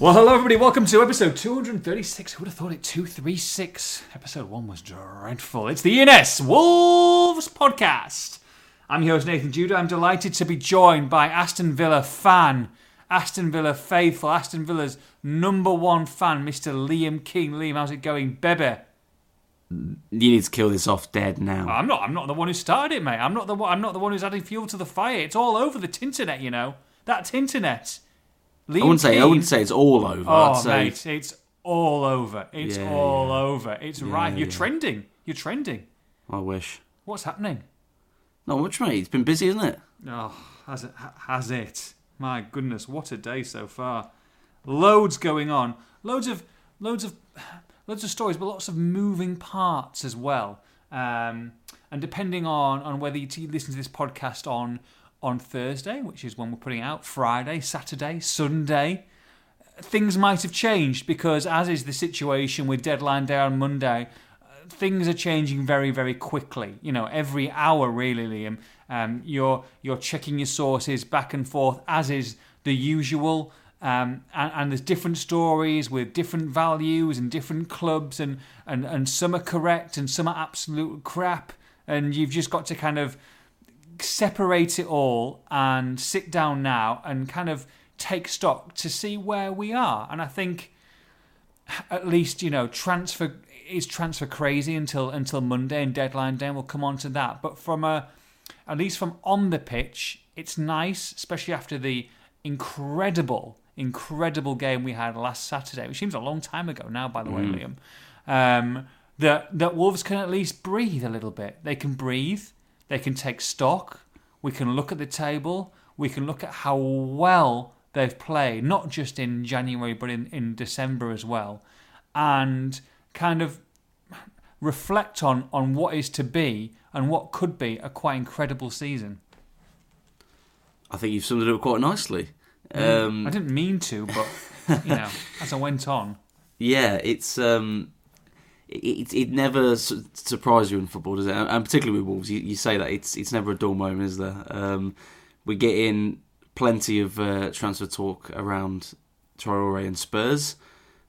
Well, hello everybody. Welcome to episode 236. Who would have thought it? 236. Episode one was dreadful. It's the ENS Wolves podcast. I'm your host Nathan Judah. I'm delighted to be joined by Aston Villa fan, Aston Villa faithful, Aston Villa's number one fan, Mr. Liam King. Liam, how's it going, Bebe? You need to kill this off dead now. I'm not. I'm not the one who started it, mate. I'm not the. one- I'm not the one who's adding fuel to the fire. It's all over the tinternet, you know. That tinternet. Liam I wouldn't say. I wouldn't say it's all over. Oh, I'd say mate, it's all over. It's Yeah, all yeah. over. It's right. You're yeah. trending. You're trending. I wish. What's happening? Not much, mate. It's been busy, isn't it? Oh, has it? ha- Has it? My goodness, what a day so far. Loads going on. Loads of, loads of, loads of stories, but lots of moving parts as well. Um, and depending on on whether you t- listen to this podcast on on Thursday, which is when we're putting out, Friday, Saturday, Sunday, things might have changed because, as is the situation with deadline day on Monday, things are changing very, very quickly. You know, every hour, really, Liam. Um, you're you're checking your sources back and forth, as is the usual. Um, and, and there's different stories with different values and different clubs, and, and, and some are correct and some are absolute crap. And you've just got to kind of separate it all and sit down now and kind of take stock to see where we are. And I think at least you know transfer is transfer crazy until until Monday and deadline day. and We'll come on to that. But from a at least from on the pitch, it's nice, especially after the incredible, incredible game we had last Saturday, which seems a long time ago now, by the way, Liam. Um, that that Wolves can at least breathe a little bit. They can breathe. They can take stock. We can look at the table. We can look at how well they've played, not just in January but in, in December as well, and kind of reflect on, on what is to be and what could be a quite incredible season. I think you've summed it up quite nicely. I Um, didn't mean to, but you know, as I went on, yeah, it's um, it, it, never su- surprises you in football, does it? And particularly with Wolves, you, you say that it's it's never a dull moment, is there? Um, we get in plenty of uh, transfer talk around Traore and Spurs.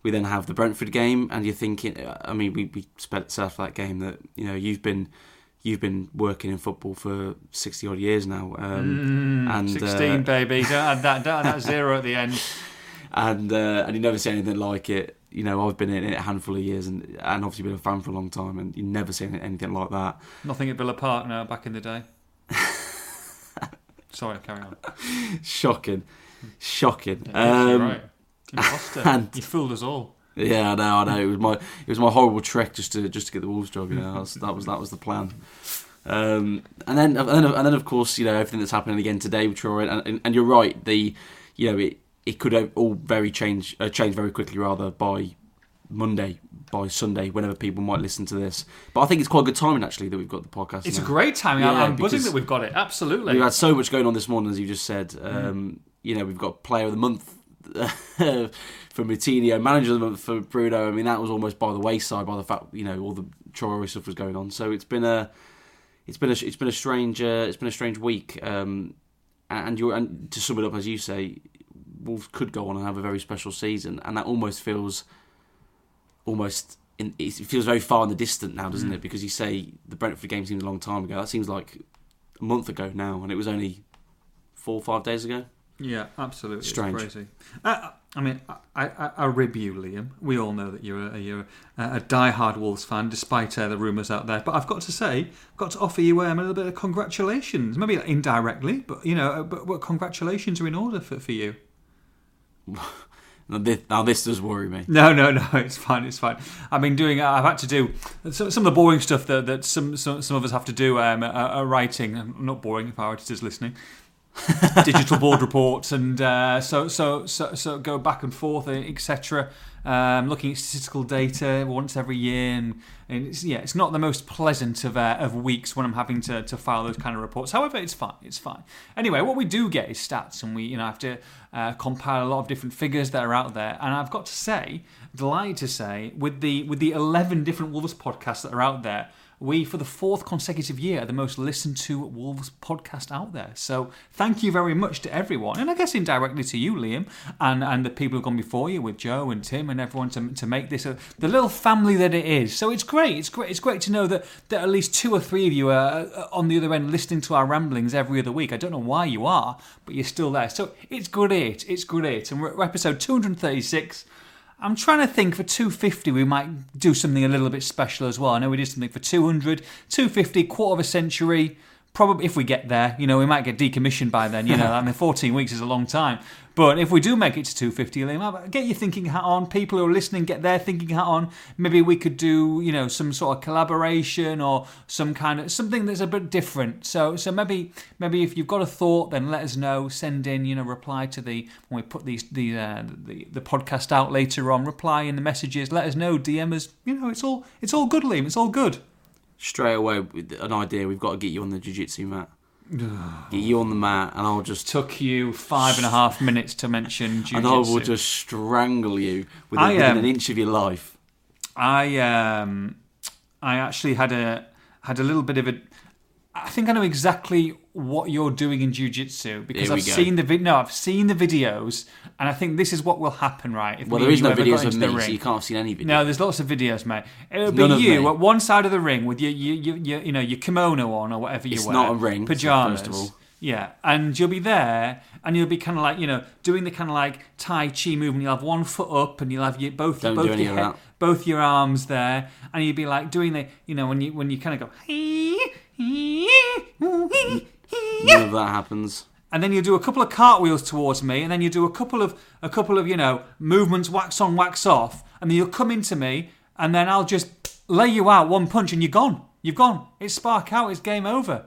We then have the Brentford game, and you're thinking. I mean, we we spent after that game that you know you've been you've been working in football for sixty odd years now, um, and uh, sixteen, baby. Don't add that. Don't add that zero at the end. and uh, and you never see anything like it. You know, I've been in it a handful of years, and and obviously been a fan for a long time, and you never seen anything like that. Nothing at Villa Park now. Back in the day. Sorry, carry on. Shocking, shocking. Yeah, you're Um, right. Imposter. and- you fooled us all. Yeah, I know, I know. It was my it was my horrible trick just to just to get the Wolves job. You know, that was that was, that was the plan. Um, and then and then and then of course you know everything that's happening again today with Troy, and, and, and you're right. The you know it it could all very change uh, change very quickly rather by Monday by Sunday whenever people might listen to this. But I think it's quite a good timing actually that we've got the podcast. It's a great timing. Yeah, I'm buzzing that we've got it. Absolutely. We've had so much going on this morning, as you just said. Um, You know, we've got Player of the Month for Moutinho, Manager of the Month for Bruno. I mean, that was almost by the wayside by the fact you know all the Traore stuff was going on. So it's been a, it's been a, it's been a strange, uh, it's been a strange week. Um, and you and to sum it up, as you say, Wolves could go on and have a very special season, and that almost feels, almost. In, it feels very far in the distant now, doesn't it? Because you say the Brentford game seems a long time ago. That seems like a month ago now, and it was only four or five days ago. Yeah, absolutely. Strange. It's crazy. Uh, I mean, I, I, I rib you, Liam. We all know that you're a, you're a, a die-hard Wolves fan, despite uh, the rumours out there. But I've got to say, I've got to offer you um, a little bit of congratulations. Maybe indirectly, but you know, uh, but, but congratulations are in order for, for you. Now this, does worry me. No, no, no. It's fine. It's fine. I've been doing. I've had to do some, of the boring stuff that, that some, some some of us have to do. Um, uh, uh, writing. Not boring if our editors listening. Digital board reports and uh, so so so so go back and forth, etc. Um, looking at statistical data once every year, and, and it's, yeah, it's not the most pleasant of uh, of weeks when I'm having to, to file those kind of reports. However, it's fine. It's fine. Anyway, what we do get is stats, and we you know have to uh, compile a lot of different figures that are out there. And I've got to say, delighted to say, with the with the eleven different Wolves podcasts that are out there, we, for the fourth consecutive year, are the most listened to Wolves podcast out there. So thank you very much to everyone, and I guess indirectly to you, Liam, and, and the people who've gone before you with Joe and Tim and everyone to, to make this a, the little family that it is. So it's great. It's great. It's great to know that, that at least two or three of you are on the other end listening to our ramblings every other week. I don't know why you are, but you're still there. So it's great. It's great. And we're at episode 236. I'm trying to think for 250 we might do something a little bit special as well. I know we did something for 200, 250, quarter of a century. Probably if we get there, you know, we might get decommissioned by then. You know, I mean, 14 weeks is a long time. But if we do make it to 250, Liam, get your thinking hat on. People who are listening, get their thinking hat on. Maybe we could do, you know, some sort of collaboration or some kind of something that's a bit different. So, so maybe, maybe if you've got a thought, then let us know. Send in, you know, reply to the when we put these the uh, the, the podcast out later on. Reply in the messages. Let us know. DM us. You know, it's all it's all good, Liam. It's all good. Straight away, with an idea. We've got to get you on the jiu-jitsu mat. Get you on the mat, and I'll just Took you five and a half minutes to mention and I will just strangle you within, I, within um, an inch of your life. I um, I actually had a had a little bit of a. I think I know exactly what you're doing in jiu-jitsu because Here I've go. seen the vid- no, I've seen the videos, and I think this is what will happen, right? If Well, me there and is you no ever got videos of into me, the so ring. you can't have seen any videos. No, there's lots of videos, mate. It'll None be you me. at one side of the ring with your, your, your, your you know, your kimono on or whatever you It's wear. not a ring, Pajamas. first of all. Yeah, and you'll be there, and you'll be kind of like you know doing the kind of like Tai Chi movement. You'll have one foot up, and you'll have your both Don't both do any your of head, that. both your arms there, and you'll be like doing the you know when you when you kind of go. None of that happens. and then you do a couple of cartwheels towards me, and then you do a couple of a couple of you know movements, wax on, wax off, and then you'll come into me, and then I'll just lay you out one punch, and you're gone. You've gone. It's spark out. It's game over.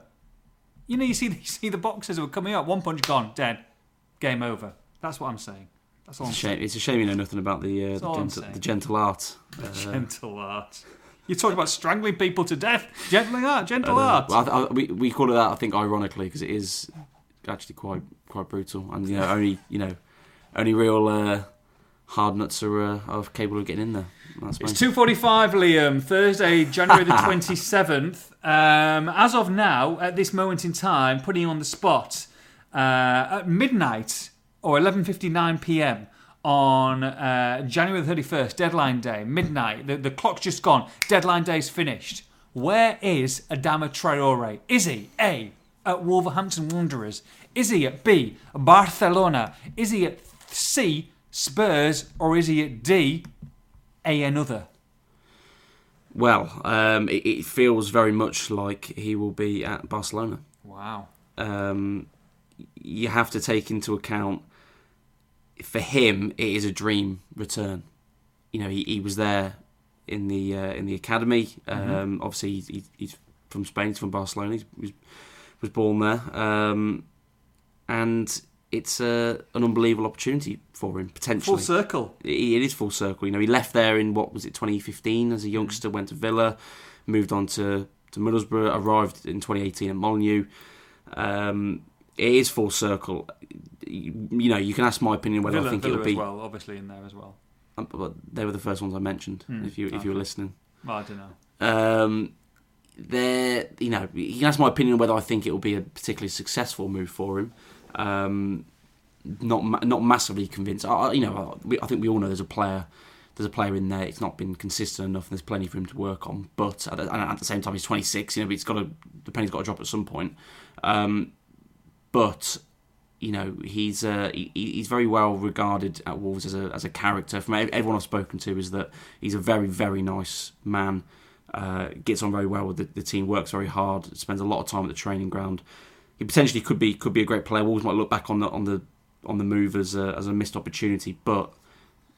You know, you see, you see the boxers who are coming up. One punch gone, dead. Game over. That's what I'm saying. That's all I'm It's a saying. shame, it's a shame you know nothing about the uh, the, gentle, saying. the gentle art. Uh, Gentle art. You're talking about strangling people to death. Gentle art. Gentle art. well, I, I, we we call it that. I think ironically because it is actually quite quite brutal, and you know only you know only real uh, hard nuts are uh, are capable of getting in there. That's It's 2.45, Liam, Thursday, January the 27th. Um, as of now, at this moment in time, putting you on the spot, uh, at midnight or 11.59pm on uh, January 31st, deadline day, midnight, the, the clock's just gone, deadline day's finished. Where is Adama Traore? Is he A, at Wolverhampton Wanderers? Is he at B, Barcelona? Is he at C, Spurs? Or is he at D, a another. Well, um, it, it feels very much like he will be at Barcelona. Wow. um, you have to take into account for him it is a dream return. You know, he, he was there in the uh, in the academy. Um, Obviously, he's, from Spain. He's from Barcelona. He was, was born there, um, and it's uh, an unbelievable opportunity for him potentially. Full circle. it it is full circle. You know, he left there in what was it, 2015 as a youngster, went to Villa, moved on to, to Middlesbrough, arrived in 2018 at Molineux. Um, it is full circle. You, you know, you can ask my opinion whether Villa, I think Villa it'll be. well, obviously in there as well. um, but they were the first ones I mentioned. Hmm, if you if you were listening, Well, I don't know. um, there, you know, you can ask my opinion whether I think it will be a particularly successful move for him. Um, not ma- not massively convinced. I, you know, I, we, I think we all know there's a player. There's a player in there. It's not been consistent enough, and there's plenty for him to work on. But at, the- at the same time, he's 26. You know, it's got to the penny's got to drop at some point. Um, but you know, he's uh, he, he's very well regarded at Wolves as a as a character. From everyone I've spoken to, is that he's a very very nice man. Uh, gets on very well with the, the team. Works very hard. Spends a lot of time at the training ground. He potentially could be could be a great player. Wolves might look back on the on the on the move as a, as a missed opportunity, but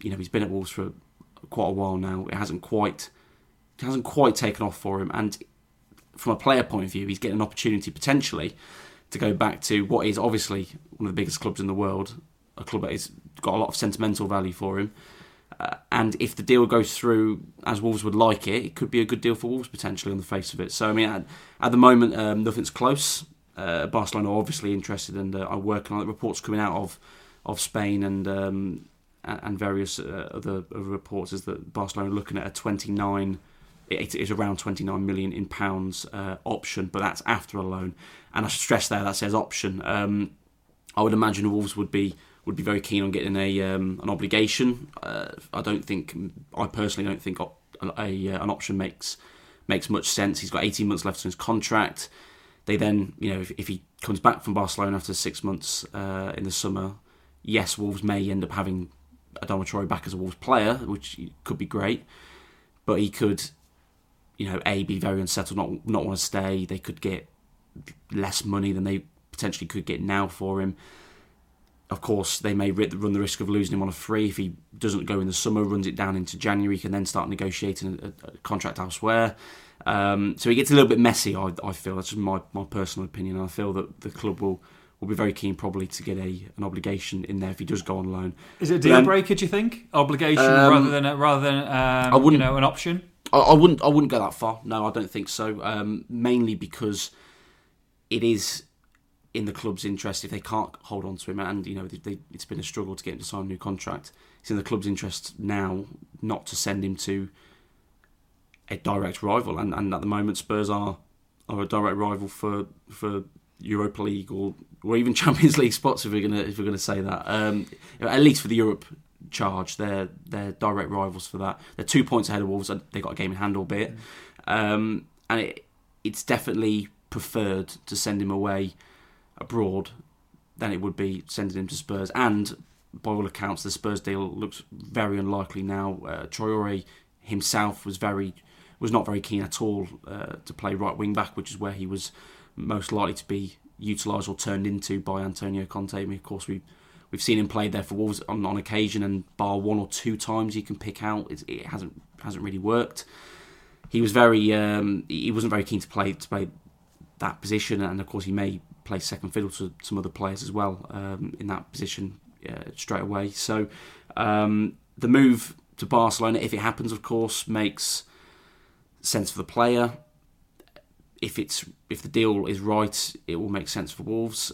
you know he's been at Wolves for quite a while now. It hasn't quite it hasn't quite taken off for him, and from a player point of view, he's getting an opportunity potentially to go back to what is obviously one of the biggest clubs in the world, a club that has got a lot of sentimental value for him. Uh, and if the deal goes through as Wolves would like it, it could be a good deal for Wolves potentially on the face of it. So I mean, at, at the moment, um, nothing's close. Uh, Barcelona are obviously interested and uh, are working on it. Reports coming out of of Spain and um, and various uh, other, other reports is that Barcelona are looking at a 29 it is around 29 million in pounds uh, option, but that's after a loan. And I stress there that says option. Um, I would imagine Wolves would be would be very keen on getting a um, an obligation. Uh, I don't think I personally don't think a, a, an option makes makes much sense. He's got 18 months left on his contract. They then, you know, if, if he comes back from Barcelona after six months uh, in the summer, yes, Wolves may end up having Adama Traore back as a Wolves player, which could be great. But he could, you know, a be very unsettled, not not want to stay. They could get less money than they potentially could get now for him. Of course, they may run the risk of losing him on a free if he doesn't go in the summer, runs it down into January, can then start negotiating a, a contract elsewhere. Um, so it gets a little bit messy. I, I feel that's just my, my personal opinion. I feel that the club will will be very keen probably to get a an obligation in there if he does go on loan. Is it a deal breaker? Do you think obligation um, rather than rather than um, I wouldn't, you know an option? I, I, wouldn't I wouldn't go that far. No, I don't think so. Um, mainly because it is in the club's interest if they can't hold on to him, and you know they, they, it's been a struggle to get him to sign a new contract. It's in the club's interest now not to send him to a direct rival, and, and at the moment Spurs are are a direct rival for for Europa League or or even Champions League spots if we're gonna if we're gonna say that. Um, at least for the Europe charge, they're they're direct rivals for that. They're two points ahead of Wolves. They got a game in hand, albeit, um, and it, it's definitely preferred to send him away abroad than it would be sending him to Spurs. And by all accounts, the Spurs deal looks very unlikely now. Uh, himself was very was not very keen at all uh, to play right wing back, which is where he was most likely to be utilised or turned into by Antonio Conte. I mean, of course, we we've seen him play there for Wolves on, on occasion, and bar one or two times you can pick out, it, it hasn't hasn't really worked. He was very um, he wasn't very keen to play to play that position, and of course he may play second fiddle to some other players as well um, in that position uh, straight away. So um, the move to Barcelona, if it happens, of course, makes sense for the player. If it's if the deal is right, it will make sense for Wolves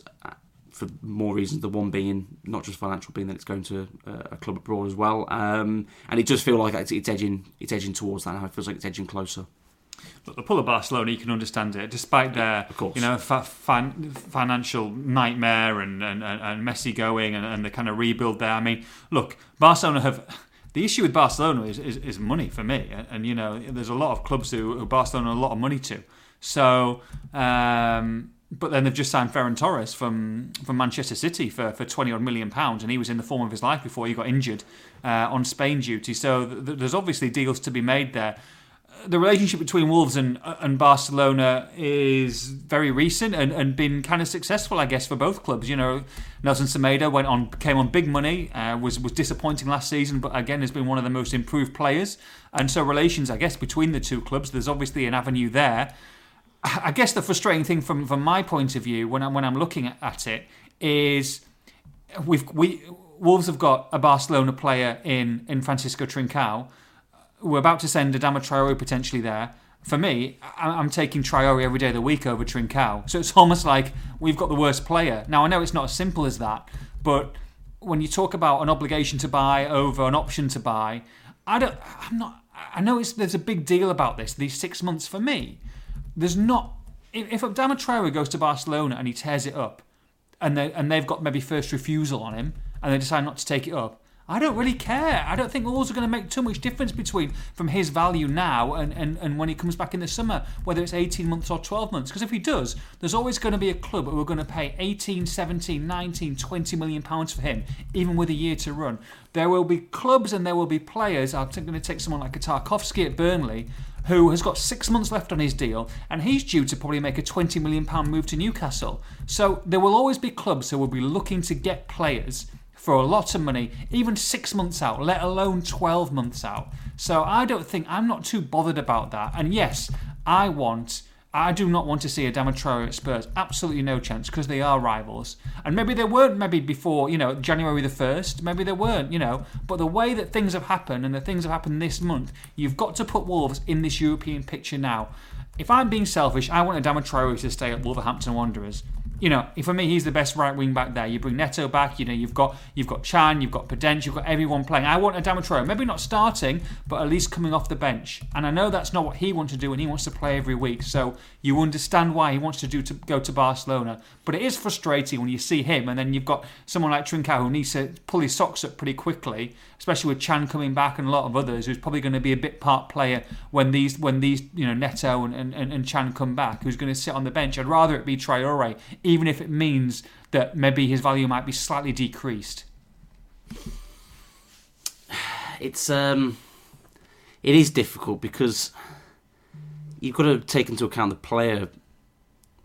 for more reasons. The one being not just financial, being that it's going to a club abroad as well, um, and it does feel like it's, it's edging it's edging towards that now. It feels like it's edging closer. Look, the pull of Barcelona, you can understand it, despite their you know fa- fin- financial nightmare and, and, and Messi going and, and the kind of rebuild there. I mean, look, Barcelona have the issue with Barcelona is, is, is money for me, and, and, you know there's a lot of clubs who, who Barcelona a lot of money to. So, um, but then they've just signed Ferran Torres from from Manchester City for for twenty odd million pounds, and he was in the form of his life before he got injured uh, on Spain duty. So th- there's obviously deals to be made there the relationship between Wolves and and Barcelona is very recent and, and been kind of successful, I guess, for both clubs. You know, Nelson Semedo went on, came on big money, uh, was was disappointing last season, but again has been one of the most improved players. And so relations, I guess, between the two clubs, there's obviously an avenue there. I guess the frustrating thing from from my point of view when I'm when I'm looking at it is we've we Wolves have got a Barcelona player in in Francisco Trincao we're about to send Adama Traore potentially there. For me, I'm taking Traore every day of the week over Trincao. So it's almost like we've got the worst player. Now, I know it's not as simple as that, but when you talk about an obligation to buy over an option to buy, I don't, I'm not, I know it's, there's a big deal about this, these six months for me. There's not, if, Adama Traore goes to Barcelona and he tears it up, and, they, and they've got maybe first refusal on him, and they decide not to take it up, I don't really care. I don't think Wolves are going to make too much difference between from his value now and, and, and when he comes back in the summer, whether it's 18 months or 12 months. Because if he does, there's always going to be a club who are going to pay 18, 17, 19, 20 million pounds for him, even with a year to run. There will be clubs and there will be players. I'm going to take someone like a Tarkowski at Burnley who has got six months left on his deal, and he's due to probably make a £20 million move to Newcastle. So there will always be clubs who will be looking to get players for a lot of money, even six months out, let alone 12 months out. So I don't think, I'm not too bothered about that. And yes, I want. I do not want to see a Traore at Spurs. Absolutely no chance because they are rivals. And maybe they weren't maybe before, you know, January the 1st. Maybe they weren't, you know. But the way that things have happened and the things have happened this month, you've got to put Wolves in this European picture now. If I'm being selfish, I want a Traore to stay at Wolverhampton Wanderers you know, for me, he's the best right wing back there. You bring Neto back. You know, you've got you've got Chan, you've got Podence, you've got everyone playing. I want Adama Traore, maybe not starting, but at least coming off the bench. And I know that's not what he wants to do, and he wants to play every week. So you understand why he wants to do to go to Barcelona. But it is frustrating when you see him, and then you've got someone like Trincao who needs to pull his socks up pretty quickly, especially with Chan coming back and a lot of others, who's probably going to be a bit part player when these when these you know Neto and, and, and Chan come back, who's going to sit on the bench. I'd rather it be Traore even if it means that maybe his value might be slightly decreased? It's um, it is difficult because you've got to take into account the player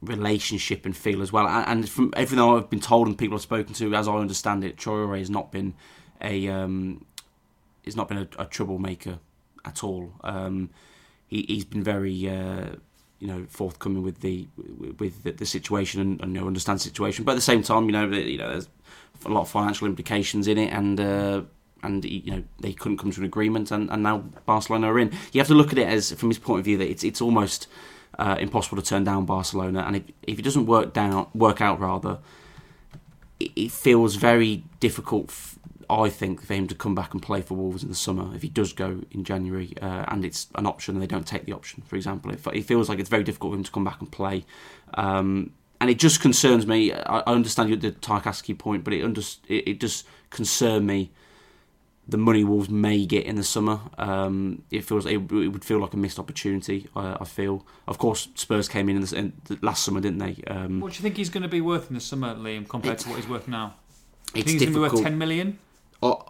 relationship and feel as well. And from everything I've been told and people I've spoken to, as I understand it, Traore has not been a um, has not been a, a troublemaker at all. Um, he, has been very uh, you know forthcoming with the with the, the situation and, and you know, understand the situation. But at the same time, you know, you know, there's a lot of financial implications in it, and uh, and you know they couldn't come to an agreement, and, and now Barcelona are in. You have to look at it as from his point of view that it's it's almost uh, impossible to turn down Barcelona, and if if it doesn't work down work out rather, it, it feels very difficult. F- I think for him to come back and play for Wolves in the summer, if he does go in January uh, and it's an option and they don't take the option, for example, it, it feels like it's very difficult for him to come back and play. Um, and it just concerns me. I, I understand the Tarkowski point, but it, under, it, it just concerns me the money Wolves may get in the summer. Um, it feels it, it, would feel like a missed opportunity. I, I feel. Of course, Spurs came in, in, the, in the last summer, didn't they? Um, what do you think he's going to be worth in the summer, Liam, compared to what he's worth now? Do you think he's going to be worth ten million? Oh.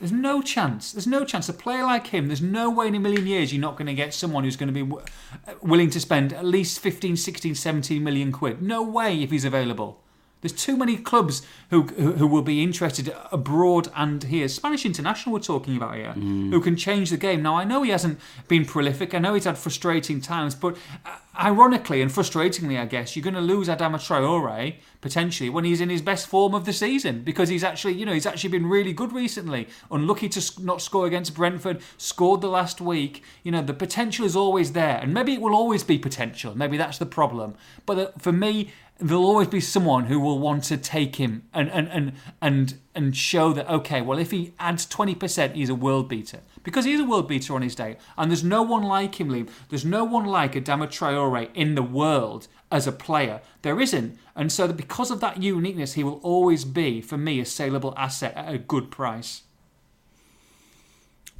There's no chance. There's no chance. A player like him, there's no way in a million years you're not going to get someone who's going to be w- uh, willing to spend at least 15, 16, 17 million quid. No way if he's available. There's too many clubs who, who, who will be interested abroad and here. Spanish international we're talking about here, mm. who can change the game. Now I know he hasn't been prolific. I know he's had frustrating times, but uh, ironically and frustratingly, I guess you're going to lose Adama Traore potentially when he's in his best form of the season because he's actually, you know, he's actually been really good recently. Unlucky to not score against Brentford, scored the last week. You know, the potential is always there, and maybe it will always be potential. Maybe that's the problem. But uh, for me there'll always be someone who will want to take him and and and and, and show that okay, well if he adds twenty percent, he's a world beater because he's a world beater on his day, and there's no one like him, Liam. There's no one like Adama Traore in the world as a player. There isn't, and so because of that uniqueness, he will always be for me a saleable asset at a good price.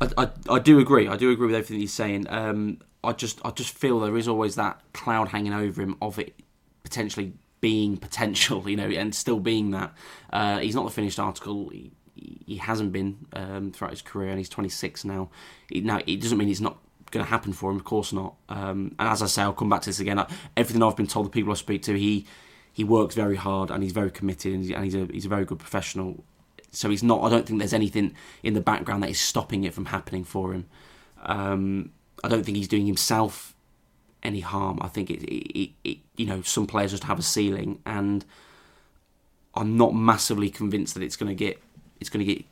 I, I, I do agree. I do agree with everything he's saying. Um, I just I just feel there is always that cloud hanging over him of it potentially being potential, you know, and still being that. Uh, he's not the finished article. He, he hasn't been um, throughout his career, and he's 26 now. It, now, it doesn't mean it's not going to happen for him, of course not. Um, and as I say, I'll come back to this again. Everything I've been told, the people I speak to, he he works very hard and he's very committed, and, he's a he's a very good professional. So he's not. I don't think there's anything in the background that is stopping it from happening for him. Um, I don't think he's doing himself any harm. I think it, it, it, you know, some players just have a ceiling, and I'm not massively convinced that it's going to get it's going to get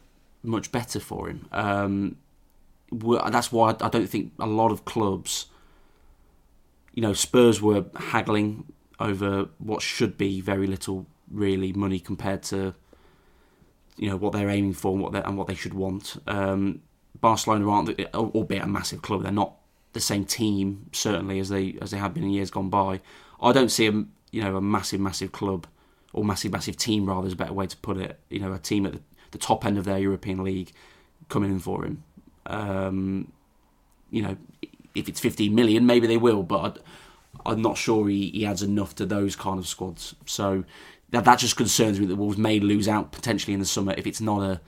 much better for him. Um, that's why I don't think a lot of clubs, you know, Spurs were haggling over what should be very little really money compared to you know what they're aiming for and what they and what they should want. Um, Barcelona aren't, albeit a massive club, they're not the same team certainly as they as they have been in years gone by. I don't see a you know a massive massive club or massive massive team rather is a better way to put it. You know a team at the, the top end of their European league coming in for him. Um, you know if it's 15 million maybe they will, but i am not sure he, he adds enough to those kind of squads. So that that just concerns me that Wolves may lose out potentially in the summer if it's not a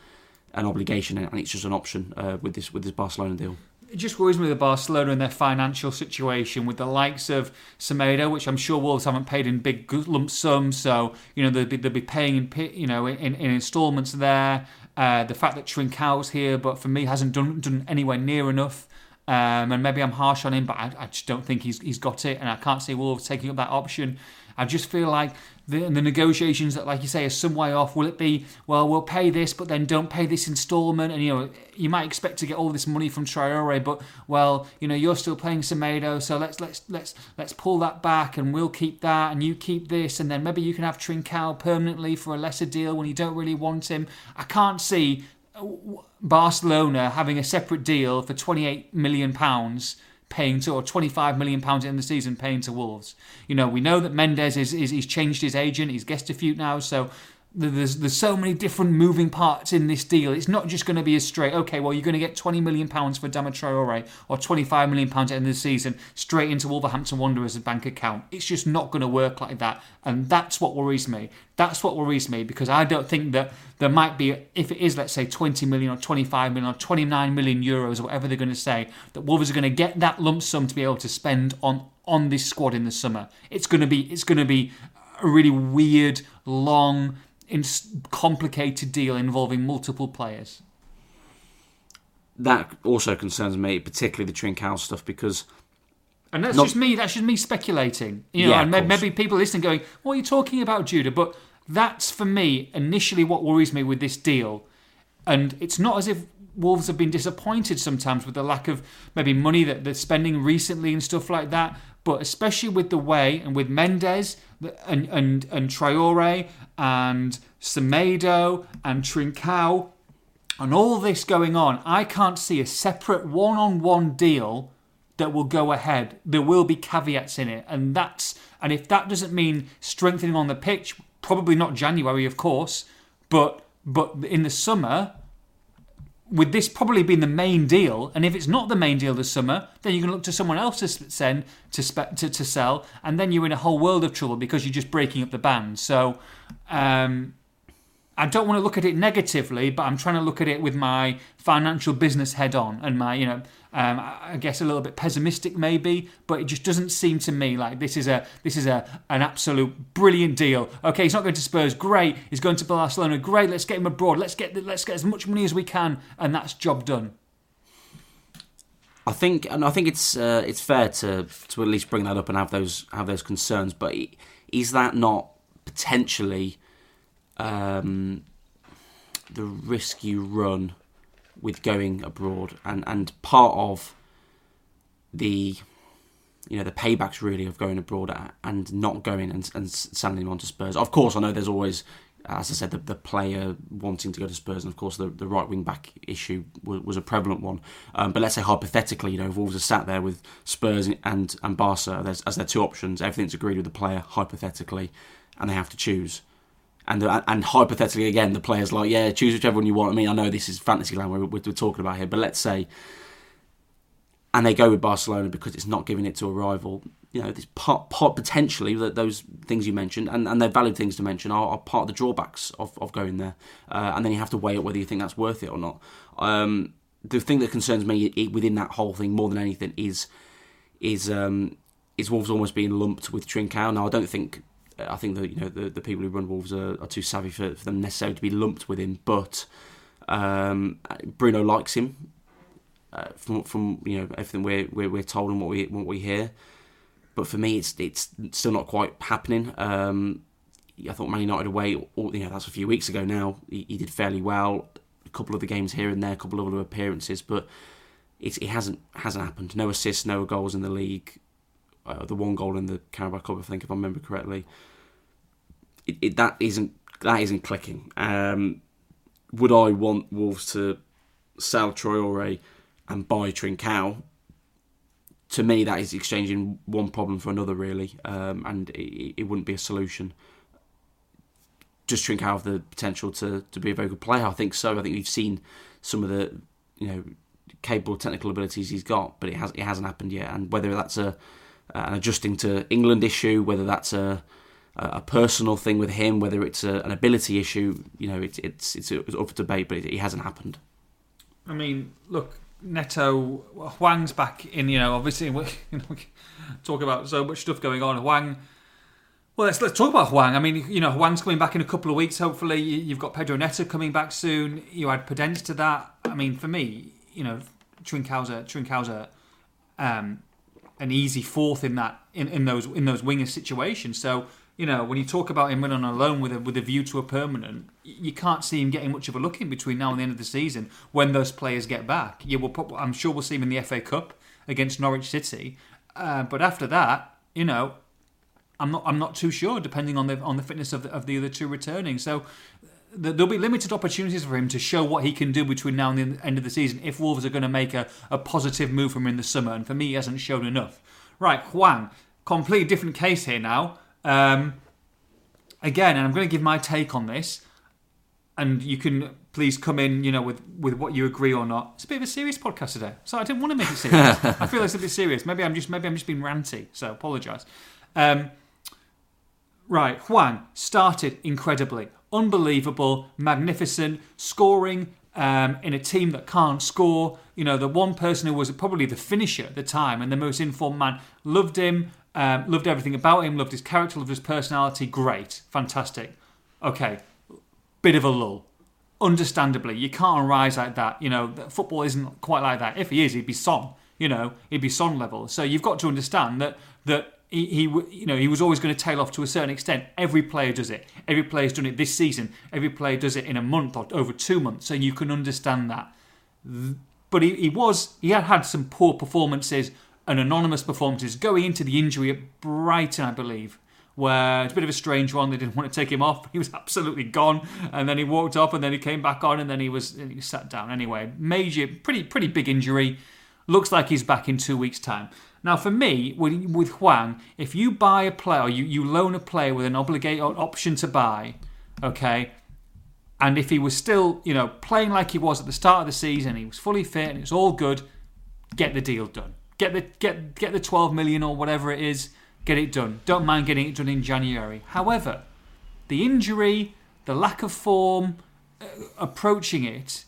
an obligation and it's just an option uh, with this with this Barcelona deal it just worries me with Barcelona and their financial situation with the likes of Semedo, which I'm sure Wolves haven't paid in big lump sums, so you know they'll be, they'll be paying in you know in, in instalments there. Uh, the fact that Trincão's here, but for me hasn't done done anywhere near enough. Um, and maybe I'm harsh on him, but I, I, just don't think he's he's got it, and I can't see Wolves taking up that option. I just feel like the, the negotiations that, like you say, are some way off. Will it be well? We'll pay this, but then don't pay this instalment, and you know you might expect to get all this money from Traore, but well, you know you're still playing Semedo, so let's let's let's let's pull that back, and we'll keep that, and you keep this, and then maybe you can have Trincao permanently for a lesser deal when you don't really want him. I can't see uh, Barcelona having a separate deal for 28 million pounds paying to or 25 million pounds in the season paying to Wolves. You know, we know that Mendes is, is he's changed his agent, he's guest a few now, so there's there's so many different moving parts in this deal. It's not just going to be a straight okay. Well, you're going to get 20 million pounds for Adama Traore or 25 million pounds at the end of the season straight into Wolverhampton Wanderers' bank account. It's just not going to work like that, and that's what worries me. That's what worries me because I don't think that there might be if it is let's say 20 million or 25 million or 29 million euros or whatever they're going to say that Wolves are going to get that lump sum to be able to spend on on this squad in the summer. It's going to be it's going to be a really weird long in complicated deal involving multiple players. That also concerns me, particularly the Trincao stuff, because. And that's not, just me. That's just me speculating. You know, yeah, and maybe people listening going, "What are you talking about, Judah?" But that's for me initially what worries me with this deal. And it's not as if Wolves have been disappointed sometimes with the lack of maybe money that they're spending recently and stuff like that. But especially with the way and with Mendes and and and Traore and Semedo and Trincao and all this going on, I can't see a separate one-on-one deal that will go ahead. There will be caveats in it, and that's and if that doesn't mean strengthening on the pitch, probably not January, of course, but but in the summer, with this probably being the main deal, and if it's not the main deal this summer, then you can look to someone else to send to, spe- to to sell, and then you're in a whole world of trouble because you're just breaking up the band. So, um, I don't want to look at it negatively, but I'm trying to look at it with my financial business head on and my, you know, um, I guess a little bit pessimistic maybe, but it just doesn't seem to me like this is a this is a an absolute brilliant deal. Okay, he's not going to Spurs, great. He's going to Barcelona, great. Let's get him abroad. Let's get let's get as much money as we can, and that's job done. I think, and I think it's uh, it's fair to to at least bring that up and have those have those concerns. But is that not potentially? Um, the risk you run with going abroad, and and part of the you know the paybacks really of going abroad and not going and, and sending him on to Spurs. Of course, I know there's always, as I said, the, the player wanting to go to Spurs, and of course the, the right wing back issue was, was a prevalent one. Um, but let's say hypothetically, you know, if Wolves are sat there with Spurs and and Barca as, as their two options, everything's agreed with the player hypothetically, and they have to choose and and hypothetically again the players like yeah choose whichever one you want. I mean I know this is fantasy land we're, we're talking about here, but let's say and they go with Barcelona because it's not giving it to a rival. You know, this part, part potentially that those things you mentioned, and, and they're valid things to mention, are, are part of the drawbacks of, of going there. Uh, and then you have to weigh up whether you think that's worth it or not. Um, the thing that concerns me within that whole thing more than anything is is um, is Wolves almost being lumped with Trincao. Now I don't think I think that you know the, the people who run Wolves are, are too savvy for, for, them necessarily to be lumped with him. But um, Bruno likes him uh, from from you know everything we're, we're, we're told and what we what we hear. But for me, it's it's still not quite happening. Um, I thought Man United away, or, you know, that's a few weeks ago now. He, he, did fairly well. A couple of the games here and there, a couple of other appearances, but it, it hasn't hasn't happened. No assists, no goals in the league. Uh, the one goal in the Carabao Cup, I think, if I remember correctly it, it, that isn't that isn't clicking. Um, would I want Wolves to sell Traore and buy Trincao? To me, that is exchanging one problem for another, really, um, and it, it, wouldn't be a solution. Does Trincao have the potential to, to be a very good player? I think so. I think we've seen some of the you know capable technical abilities he's got, but it has it hasn't happened yet. And whether that's a an adjusting to England issue, whether that's a a personal thing with him, whether it's a, an ability issue. You know, it, it's it's it's up for debate, but it, it hasn't happened. I mean, look, Neto Hwang's back in. You know, obviously, we, you know, we talk about so much stuff going on. Hwang. Well, let's let's talk about Hwang. I mean, you know, Hwang's coming back in a couple of weeks. Hopefully, you've got Pedro Neto coming back soon. You add Podence to that. I mean, for me, you know, Trincao's Trincao's um, an easy fourth in that in, in those in those winger situations. So you know, when you talk about him running on a loan with a with a view to a permanent, you can't see him getting much of a look in between now and the end of the season when those players get back. Yeah, we'll prob- I'm sure we'll see him in the FA Cup against Norwich City, uh, but after that, you know, I'm not I'm not too sure depending on the on the fitness of the, of the other two returning. So there'll be limited opportunities for him to show what he can do between now and the end of the season if Wolves are going to make a, a positive move from him in the summer. And for me, he hasn't shown enough. Right, Hwang, completely different case here now. Um, again, and I'm going to give my take on this, and you can please come in, you know, with with what you agree or not. It's a bit of a serious podcast today, so I didn't want to make it serious. I feel it's a bit serious. Maybe I'm just maybe I'm just being ranty, so apologise. Um, Right, Hwang started incredibly, unbelievable, magnificent, scoring um, in a team that can't score. You know, the one person who was probably the finisher at the time and the most informed man loved him, um, loved everything about him, loved his character, loved his personality. Great, fantastic. Okay, bit of a lull. Understandably, you can't rise like that. You know, football isn't quite like that. If he is, he'd be Son. You know, he'd be Son level. So you've got to understand that that he, he you know he was always going to tail off to a certain extent. Every player does it. Every player's done it this season. Every player does it in a month or over two months. So you can understand that. But he, he was he had had some poor performances and anonymous performances going into the injury at Brighton, I believe. Where it's a bit of a strange one. They didn't want to take him off. He was absolutely gone, and then he walked up, and then he came back on, and then he was he sat down. Anyway, major, pretty pretty big injury. Looks like he's back in two weeks' time. Now, for me, with, with Hwang, if you buy a player, you, you loan a player with an obligate option to buy, okay, and if he was still, you know, playing like he was at the start of the season, he was fully fit and it's all good, get the deal done. Get the get get the 12 million or whatever it is, get it done. Don't mind getting it done in January. However, the injury, the lack of form, uh, approaching it,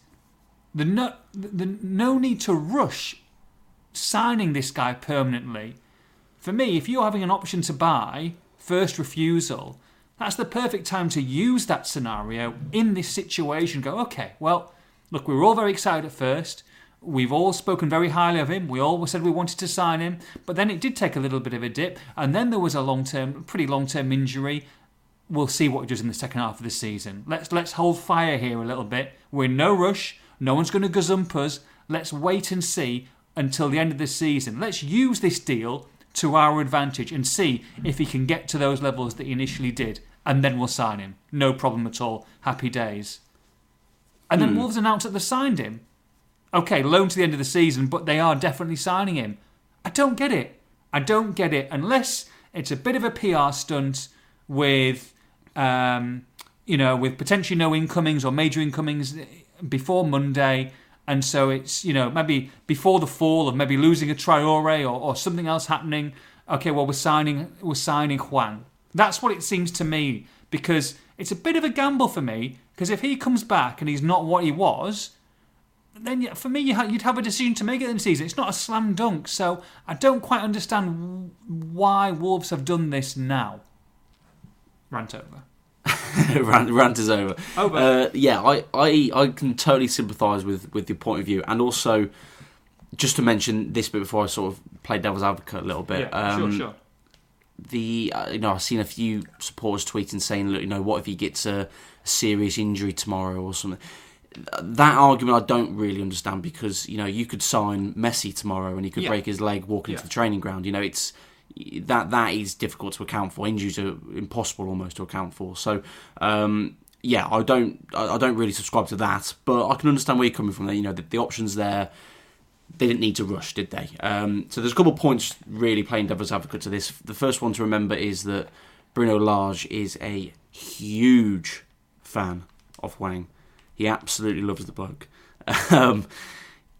the no, the no need to rush signing this guy permanently. For me, if you're having an option to buy, first refusal, that's the perfect time to use that scenario in this situation. Go, okay, well, look, we were all very excited at first. We've all spoken very highly of him. We all said we wanted to sign him, but then it did take a little bit of a dip, and then there was a long term, pretty long term injury. We'll see what he does in the second half of the season. Let's let's hold fire here a little bit. We're in no rush. No one's going to gazump us. Let's wait and see until the end of the season. Let's use this deal to our advantage and see if he can get to those levels that he initially did, and then we'll sign him. No problem at all. Happy days. And then hmm. Wolves announced that they signed him. Okay, loan to the end of the season, but they are definitely signing him. I don't get it. I don't get it unless it's a bit of a PR stunt with, um, you know, with potentially no incomings or major incomings before Monday, and so it's you know maybe before the fall of maybe losing a Traore or, or something else happening. Okay, well we're signing we're signing Hwang. That's what it seems to me because it's a bit of a gamble for me because if he comes back and he's not what he was, then for me you'd have a decision to make at the end of the season. It's not a slam dunk, so I don't quite understand why Wolves have done this now. Rant over. rant, rant is over. Over. Uh, yeah, I, I, I can totally sympathise with, with your point of view, and also just to mention this bit before I sort of play devil's advocate a little bit. yeah, um, sure, sure. The uh, you know I've seen a few supporters tweeting saying, look, you know, what if he gets a serious injury tomorrow or something. That argument I don't really understand because you know you could sign Messi tomorrow and he could Yeah. break his leg walking Yeah. into the training ground. You know it's that that is difficult to account for. Injuries are impossible almost to account for. So um, yeah, I don't I don't really subscribe to that, but I can understand where you're coming from. There, you know the, the options there. They didn't need to rush, did they? Um, so there's a couple of points really playing devil's advocate to this. The first one to remember is that Bruno Lage is a huge fan of Hwang. He absolutely loves the bloke. Um,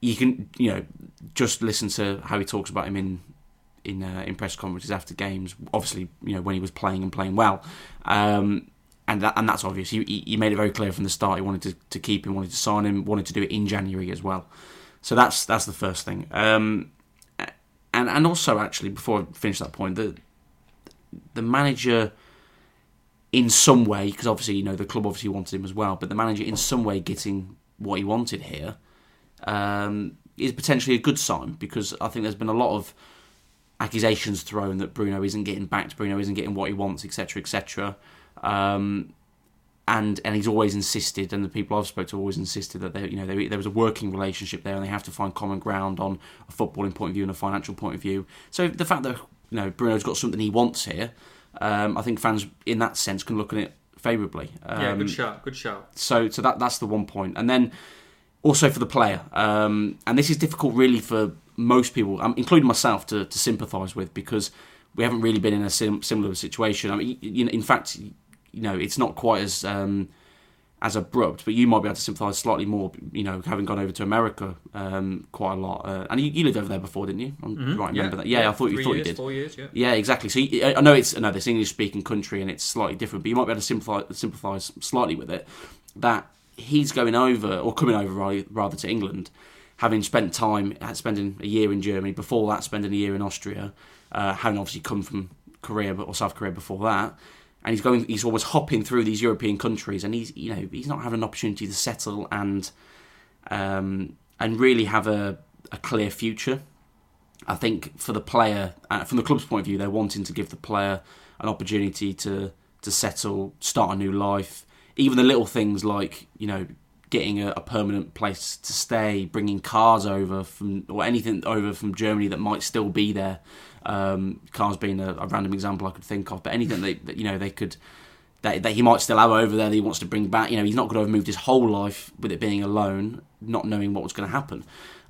you can, you know, just listen to how he talks about him in in uh, in press conferences after games. Obviously, you know when he was playing and playing well, um, and that, and that's obvious. He, he made it very clear from the start. He wanted to, to keep him, wanted to sign him, wanted to do it in January as well. So that's that's the first thing. Um, and and also actually before I finish that point, the the manager in some way, because obviously you know the club obviously wanted him as well, but the manager in some way getting what he wanted here um, is potentially a good sign because I think there's been a lot of accusations thrown that Bruno isn't getting backed, Bruno isn't getting what he wants, etc., etc. Um, and and he's always insisted, and the people I've spoken to always insisted that there, you know, there, there was a working relationship there, and they have to find common ground on a footballing point of view and a financial point of view. So the fact that you know Bruno's got something he wants here, um, I think fans in that sense can look at it favourably. Um, yeah, good shout, good shout. So so that that's the one point, and then also for the player, um, and this is difficult really for most people, um, including myself, to, to sympathise with because we haven't really been in a sim- similar situation. I mean, you know, in fact, you know, it's not quite as um, as abrupt, but you might be able to sympathise slightly more. You know, having gone over to America um, quite a lot, uh, and you, you, lived over there before, didn't you? I'm mm-hmm. right, remember yeah. that? Yeah, yeah, I thought you thought years, you did. Four years, yeah. Yeah, exactly. So you, I know it's know this English speaking country, and it's slightly different, but you might be able to sympathise sympathise slightly with it. That he's going over or coming over rather to England, having spent time spending a year in Germany before that, spending a year in Austria, uh, having obviously come from Korea or South Korea before that, and he's going, he's always hopping through these European countries, and he's you know he's not having an opportunity to settle and um, and really have a, a clear future. I think for the player, uh, from the club's point of view, they're wanting to give the player an opportunity to to settle, start a new life, even the little things like you know getting a, a, permanent place to stay, bringing cars over from or anything over from Germany that might still be there. Um, cars being a, a, random example I could think of, but anything that, that you know they could that, that, he might still have over there that he wants to bring back. You know, he's not going to have moved his whole life with it being alone, not knowing what was going to happen.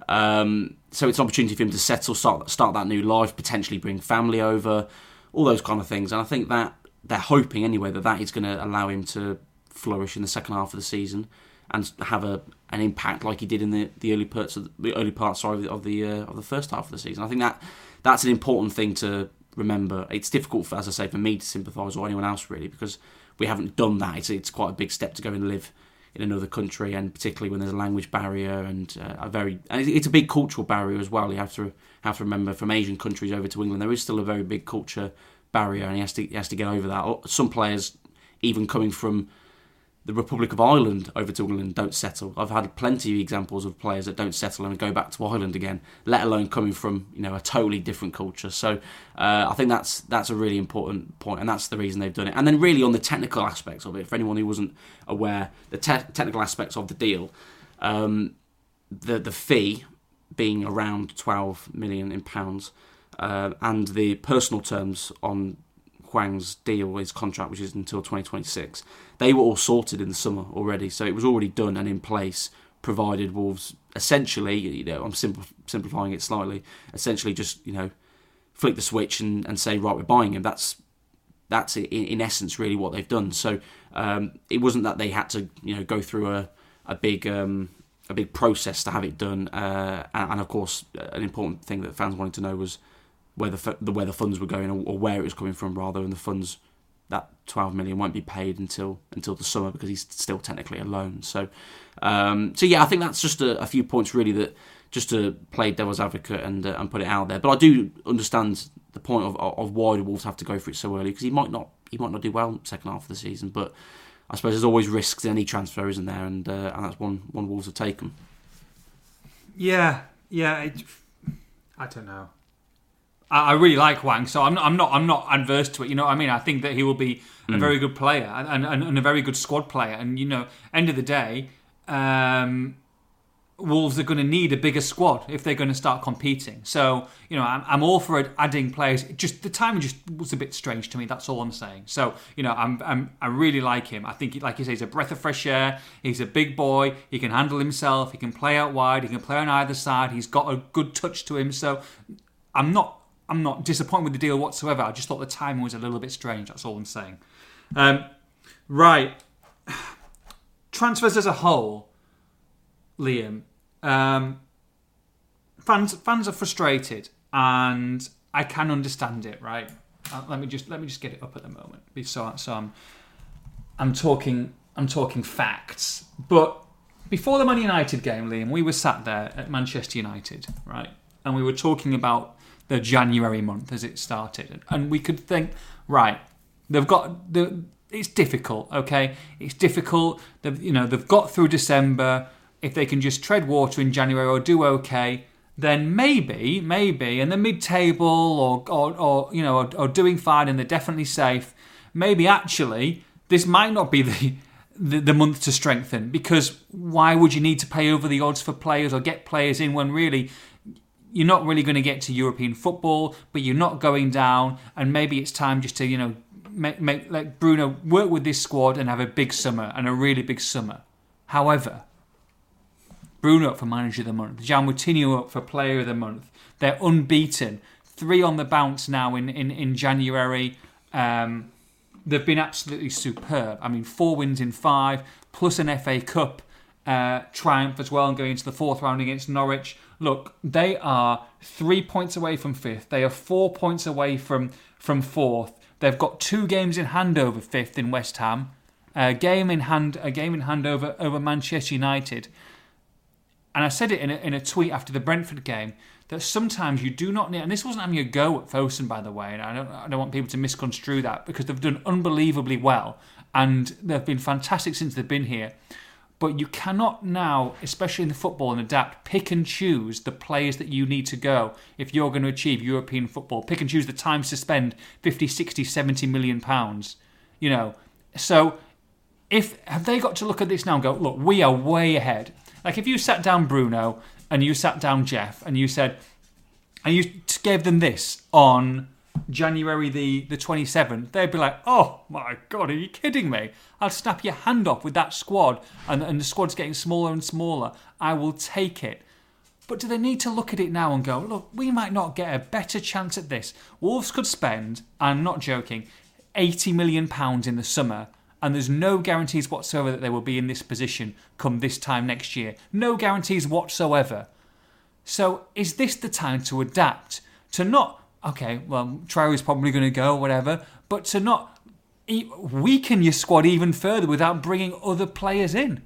Um, so it's an opportunity for him to settle, start start that new life, potentially bring family over, all those kind of things. And I think that they're hoping anyway that that is going to allow him to flourish in the second half of the season and have a an impact like he did in the, the early parts of the, the early parts sorry, of the uh, of the first half of the season. I think that that's an important thing to remember. It's difficult, for, as I say, for me to sympathise or anyone else really because we haven't done that. It's, it's quite a big step to go and live in another country, and particularly when there's a language barrier and uh, a very and it's a big cultural barrier as well. You have to have to remember from Asian countries over to England, there is still a very big culture barrier, and he has to he has to get over that. Some players, even coming from the Republic of Ireland over to England don't settle. I've had plenty of examples of players that don't settle and go back to Ireland again, let alone coming from you know a totally different culture. So uh, I think that's that's a really important point, and that's the reason they've done it. And then really on the technical aspects of it, for anyone who wasn't aware, the te- technical aspects of the deal, um, the the fee being around twelve million in pounds, uh, and the personal terms on Hwang's deal, his contract, which is until 2026, they were all sorted in the summer already. So it was already done and in place, provided Wolves essentially, you know, I'm simplifying it slightly, essentially just, you know, flick the switch and, and say, right, we're buying him. That's that's in, in essence really what they've done. So um, it wasn't that they had to, you know, go through a, a big um, a big process to have it done. Uh, and, and, of course, an important thing that fans wanted to know was where the, the where the funds were going or, where it was coming from rather, and the funds that 12 million won't be paid until until the summer because he's still technically a loan. So, um, so yeah, I think that's just a, a, few points really that just to play devil's advocate and uh, and put it out there. But I do understand the point of, of why the Wolves have to go for it so early because he might not he might not do well second half of the season. But I suppose there's always risks in any transfer, isn't there? And uh, and that's one one Wolves have taken. Yeah, yeah. It, I don't know. I, really like Hwang, so I'm not, I'm not I'm not adverse to it. You know what I mean? I think that he will be a mm. very good player and, and, and, a very good squad player. And you know, end of the day, um, Wolves are going to need a bigger squad if they're going to start competing. So you know, I'm, I'm all for adding players. Just the timing just was a bit strange to me. That's all I'm saying. So you know, I'm, I'm I really like him. I think, like you say, he's a breath of fresh air. He's a big boy. He can handle himself. He can play out wide. He can play on either side. He's got a good touch to him. So I'm not I'm not disappointed with the deal whatsoever. I just thought the timing was a little bit strange. That's all I'm saying. Um, right. Transfers as a whole, Liam. Um, fans fans are frustrated, and I can understand it. Right. Uh, let me just let me just get it up at the moment. So so I'm I'm talking I'm talking facts. But before the Man United game, Liam, we were sat there at Manchester United, right, and we were talking about the January month as it started, and we could think, right, they've got the. It's difficult, okay. It's difficult. They've you know they've got through December. If they can just tread water in January or do okay, then maybe, maybe in the mid-table or, or, or you know, or, or doing fine and they're definitely safe, maybe actually this might not be the, the the month to strengthen because why would you need to pay over the odds for players or get players in when really you're not really going to get to European football, but you're not going down, and maybe it's time just to you know make, make let Bruno work with this squad and have a big summer and a really big summer. However, Bruno up for manager of the month, João Moutinho up for player of the month. They're unbeaten, three on the bounce now in in, in January. Um, they've been absolutely superb. I mean, four wins in five, plus an FA Cup uh, triumph as well, and going into the fourth round against Norwich. Look, they are three points away from fifth. They are four points away from from fourth. They've got two games in hand over fifth in West Ham. A game in hand, a game in hand over over Manchester United. And I said it in a, in a tweet after the Brentford game that sometimes you do not need. And this wasn't having a go at Fosun, by the way. And I don't, I don't want people to misconstrue that because they've done unbelievably well and they've been fantastic since they've been here. But you cannot now, especially in the football and adapt, pick and choose the players that you need to go if you're going to achieve European football. Pick and choose the times to spend 50, 60, 70 million pounds. You know, so if have they got to look at this now and go, look, we are way ahead. Like if you sat down Bruno and you sat down Jeff and you said, and you gave them this on January the, the 27th, they'd be like, oh my God, are you kidding me? I'll snap your hand off with that squad, and, and the squad's getting smaller and smaller. I will take it. But do they need to look at it now and go, look, we might not get a better chance at this? Wolves could spend, I'm not joking, £80 million in the summer, and there's no guarantees whatsoever that they will be in this position come this time next year. No guarantees whatsoever. So is this the time to adapt? To not, okay, well, Traore's probably going to go, or whatever, but to not weaken your squad even further without bringing other players in.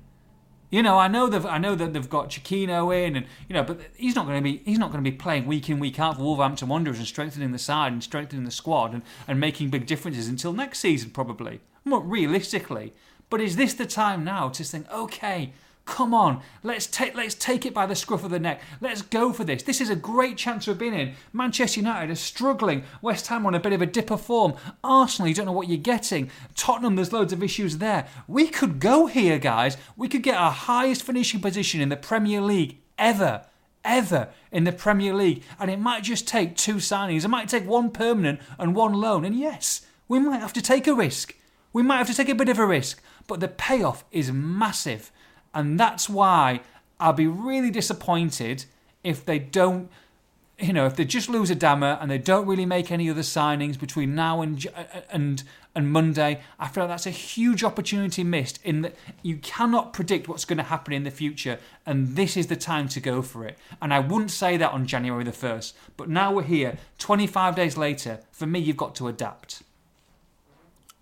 You know, I know they've, I know that they've got Chiquinho in, and you know, but he's not going to be, he's not going to be playing week in week out for Wolverhampton Wanderers and strengthening the side and strengthening the squad and, and making big differences until next season probably. Not realistically, but is this the time now to think, okay, Come on, let's take let's take it by the scruff of the neck. Let's go for this. This is a great chance have been in. Manchester United are struggling. West Ham on a bit of a dip of form. Arsenal, you don't know what you're getting. Tottenham, there's loads of issues there. We could go here, guys. We could get our highest finishing position in the Premier League ever ever in the Premier League. And it might just take two signings. It might take one permanent and one loan. And yes, we might have to take a risk. We might have to take a bit of a risk. But the payoff is massive. And that's why I'll be really disappointed if they don't, you know, if they just lose Adama and they don't really make any other signings between now and uh, uh, and and Monday. I feel like that's a huge opportunity missed in that you cannot predict what's going to happen in the future, and this is the time to go for it. And I wouldn't say that on January the first, but now we're here, 25 days later. For me, you've got to adapt.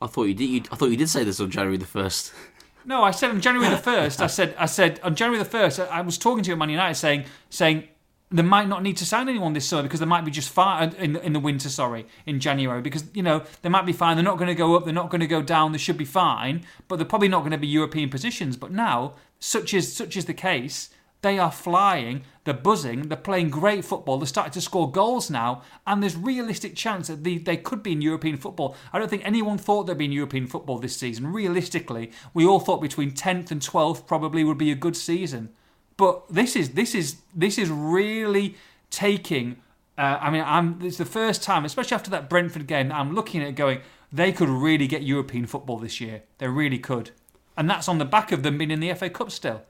I thought you did. You, I thought you did say this on January the first. No, I said on January the first. I said I said on January the first. I was talking to you at Man United, saying saying they might not need to sign anyone this summer because they might be just fine uh, in in the winter. Sorry, in January because you know they might be fine. They're not going to go up. They're not going to go down. They should be fine, but they're probably not going to be European positions. But now, such is such is the case. They are flying, they're buzzing, they're playing great football, they're starting to score goals now, and there's realistic chance that they, they could be in European football. I don't think anyone thought they'd be in European football this season. Realistically, we all thought between 10th and 12th probably would be a good season. But this is this is this is really taking uh, I mean, I'm, it's the first time, especially after that Brentford game, that I'm looking at going, they could really get European football this year. They really could. And that's on the back of them being in the FA Cup still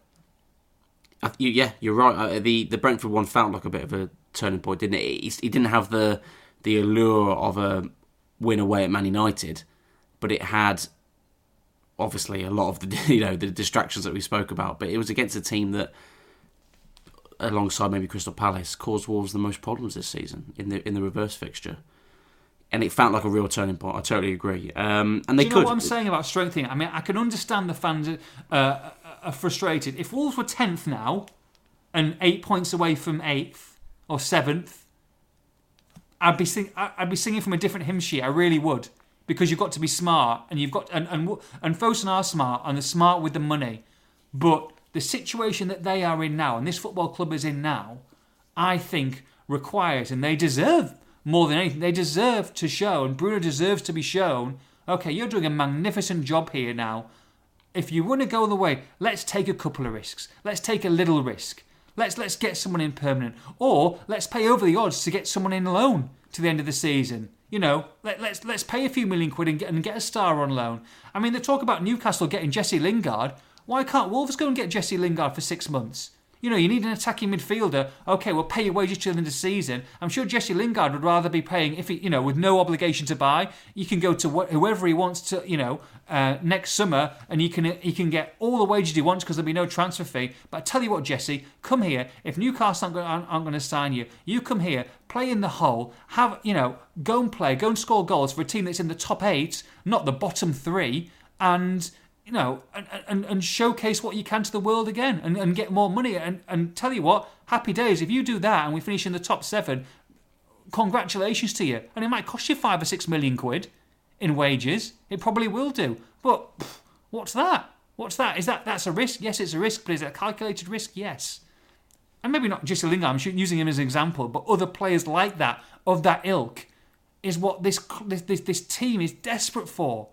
yeah, you're right. Uh, the the Brentford one felt like a bit of a turning point, didn't it? He, he didn't have the the allure of a win away at Man United, but it had obviously a lot of the you know the distractions that we spoke about. But it was against a team that, alongside maybe Crystal Palace, caused Wolves the most problems this season in the in the reverse fixture. And it felt like a real turning point. I totally agree. Um, and they Do you could. know what I'm saying about strengthening? I mean, I can understand the fans. Uh, are frustrated. If Wolves were 10th now and eight points away from 8th or 7th, I'd be, sing- I'd be singing from a different hymn sheet. I really would. Because you've got to be smart and you've got and and and Fosun are smart and they're smart with the money, but the situation that they are in now and this football club is in now, I think, requires, and they deserve more than anything. They deserve to show, and Bruno deserves to be shown. Okay, you're doing a magnificent job here now. If you want to go the way, let's take a couple of risks. Let's take a little risk. Let's let's get someone in permanent, or let's pay over the odds to get someone in loan to the end of the season. You know, let, let's let's pay a few million quid and get, and get a star on loan. I mean, they talk about Newcastle getting Jesse Lingard. Why can't Wolves go and get Jesse Lingard for six months? You know, you need an attacking midfielder. Okay, we'll pay your wages till the end of the season. I'm sure Jesse Lingard would rather be paying if he, you know, with no obligation to buy. You can go to wh- whoever he wants to, you know, uh, next summer, and he can he can get all the wages he wants because there'll be no transfer fee. But I tell you what, Jesse, come here. If Newcastle aren't, aren't, aren't going to sign you, you come here, play in the hole, have you know, go and play, go and score goals for a team that's in the top eight, not the bottom three, and you know, and, and, and showcase what you can to the world again and, and get more money. And, and tell you what, happy days. If you do that and we finish in the top seven, congratulations to you. And it might cost you five or six million quid in wages. It probably will do. But pff, what's that? What's that? Is that that's a risk? Yes, it's a risk, but is it a calculated risk? Yes. And maybe not Jesse Lingard, I'm using him as an example, but other players like that, of that ilk, is what this this, this, this team is desperate for.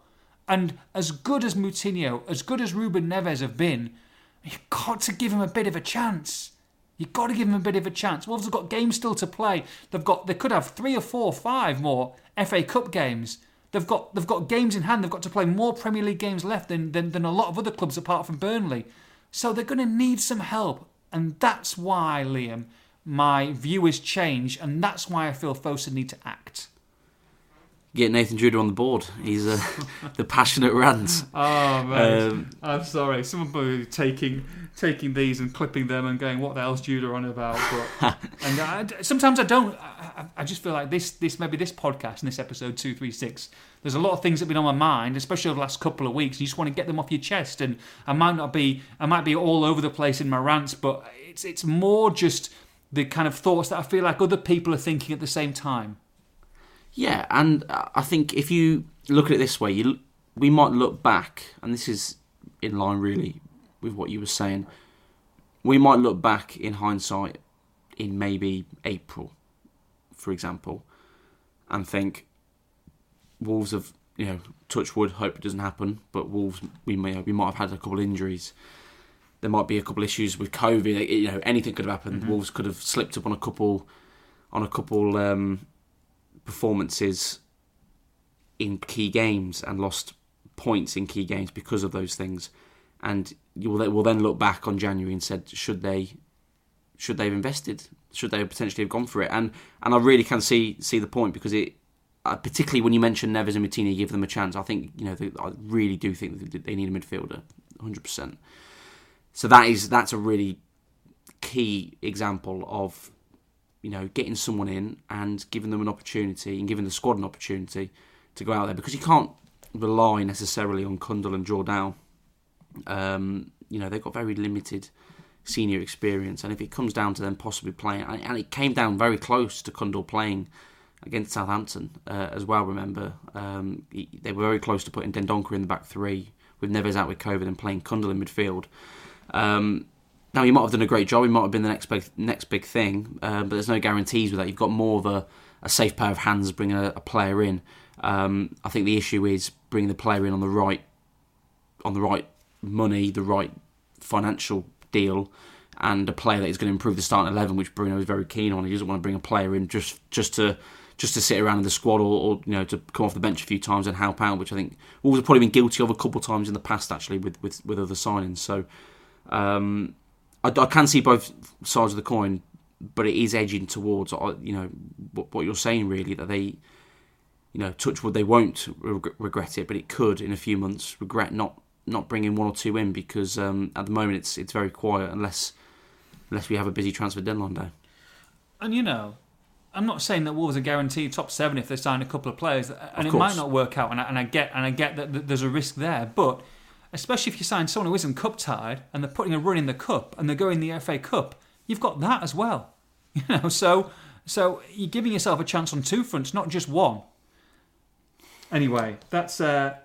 And as good as Moutinho, as good as Ruben Neves have been, you've got to give him a bit of a chance. You've got to give him a bit of a chance. Wolves have got games still to play. They've got they could have three or four, five more FA Cup games. They've got they've got games in hand. They've got to play more Premier League games left than than, than a lot of other clubs apart from Burnley. So they're going to need some help, and that's why Liam, my view has changed, and that's why I feel Fosun need to act. Get Nathan Judah on the board. He's uh, the passionate rant. Oh man, Um, I'm sorry. Someone probably taking taking these and clipping them and going, "What the hell's Judah on about?" But and I, sometimes I don't. I, I just feel like this this maybe this podcast and this episode two three six. There's a lot of things that have been on my mind, especially over the last couple of weeks. And you just want to get them off your chest. And I might not be I might be all over the place in my rants, but it's it's more just the kind of thoughts that I feel like other people are thinking at the same time. Yeah, and I think if you look at it this way, you we might look back, and this is in line really with what you were saying. We might look back in hindsight in maybe April, for example, and think Wolves have you know touch wood, hope it doesn't happen, but Wolves we may we might have had a couple of injuries. There might be a couple issues with COVID. You know, anything could have happened. Wolves could have slipped up on a couple on a couple um, performances in key games and lost points in key games because of those things. And you will, will then look back on January and said, should they, should they have invested? Should they have potentially have gone for it? And and I really can see see the point because it, uh, particularly when you mention Neves and Moutinho, give them a chance. I think you know they, I really do think they need a midfielder, hundred percent. So that is that's a really key example of you know, getting someone in and giving them an opportunity and giving the squad an opportunity to go out there because you can't rely necessarily on Cundle and Jordan. Um, you know, they've got very limited senior experience, and if it comes down to them possibly playing, and it came down very close to Cundle playing against Southampton uh, as well. Remember, um, they were very close to putting Dendoncker in the back three with Neves out with COVID and playing Cundle in midfield. Um, now he might have done a great job. He might have been the next big next big thing, uh, but there's no guarantees with that. You've got more of a, a safe pair of hands bringing a, a player in. Um, I think the issue is bringing the player in on the right on the right money, the right financial deal, and a player that is going to improve the starting eleven, which Bruno is very keen on. He doesn't want to bring a player in just just to just to sit around in the squad or, or, you know to come off the bench a few times and help out, which I think Wolves have probably been guilty of a couple of times in the past actually with with, with other signings. So. Um, I, I, can see both sides of the coin, but it is edging towards uh, you know what, what you're saying really that they, you know, touch wood they won't re- regret it, but it could in a few months regret not not bringing one or two in because um, at the moment it's it's very quiet unless unless we have a busy transfer deadline day. And you know, I'm not saying that Wolves are guaranteed top seven if they sign a couple of players, and Of it might not work out. And I, and I get and I get that th- there's a risk there, but especially if you sign someone who isn't cup tied and they're putting a run in the cup and they're going the FA Cup, you've got that as well. You know, so so you're giving yourself a chance on two fronts, not just one. Anyway, that's uh,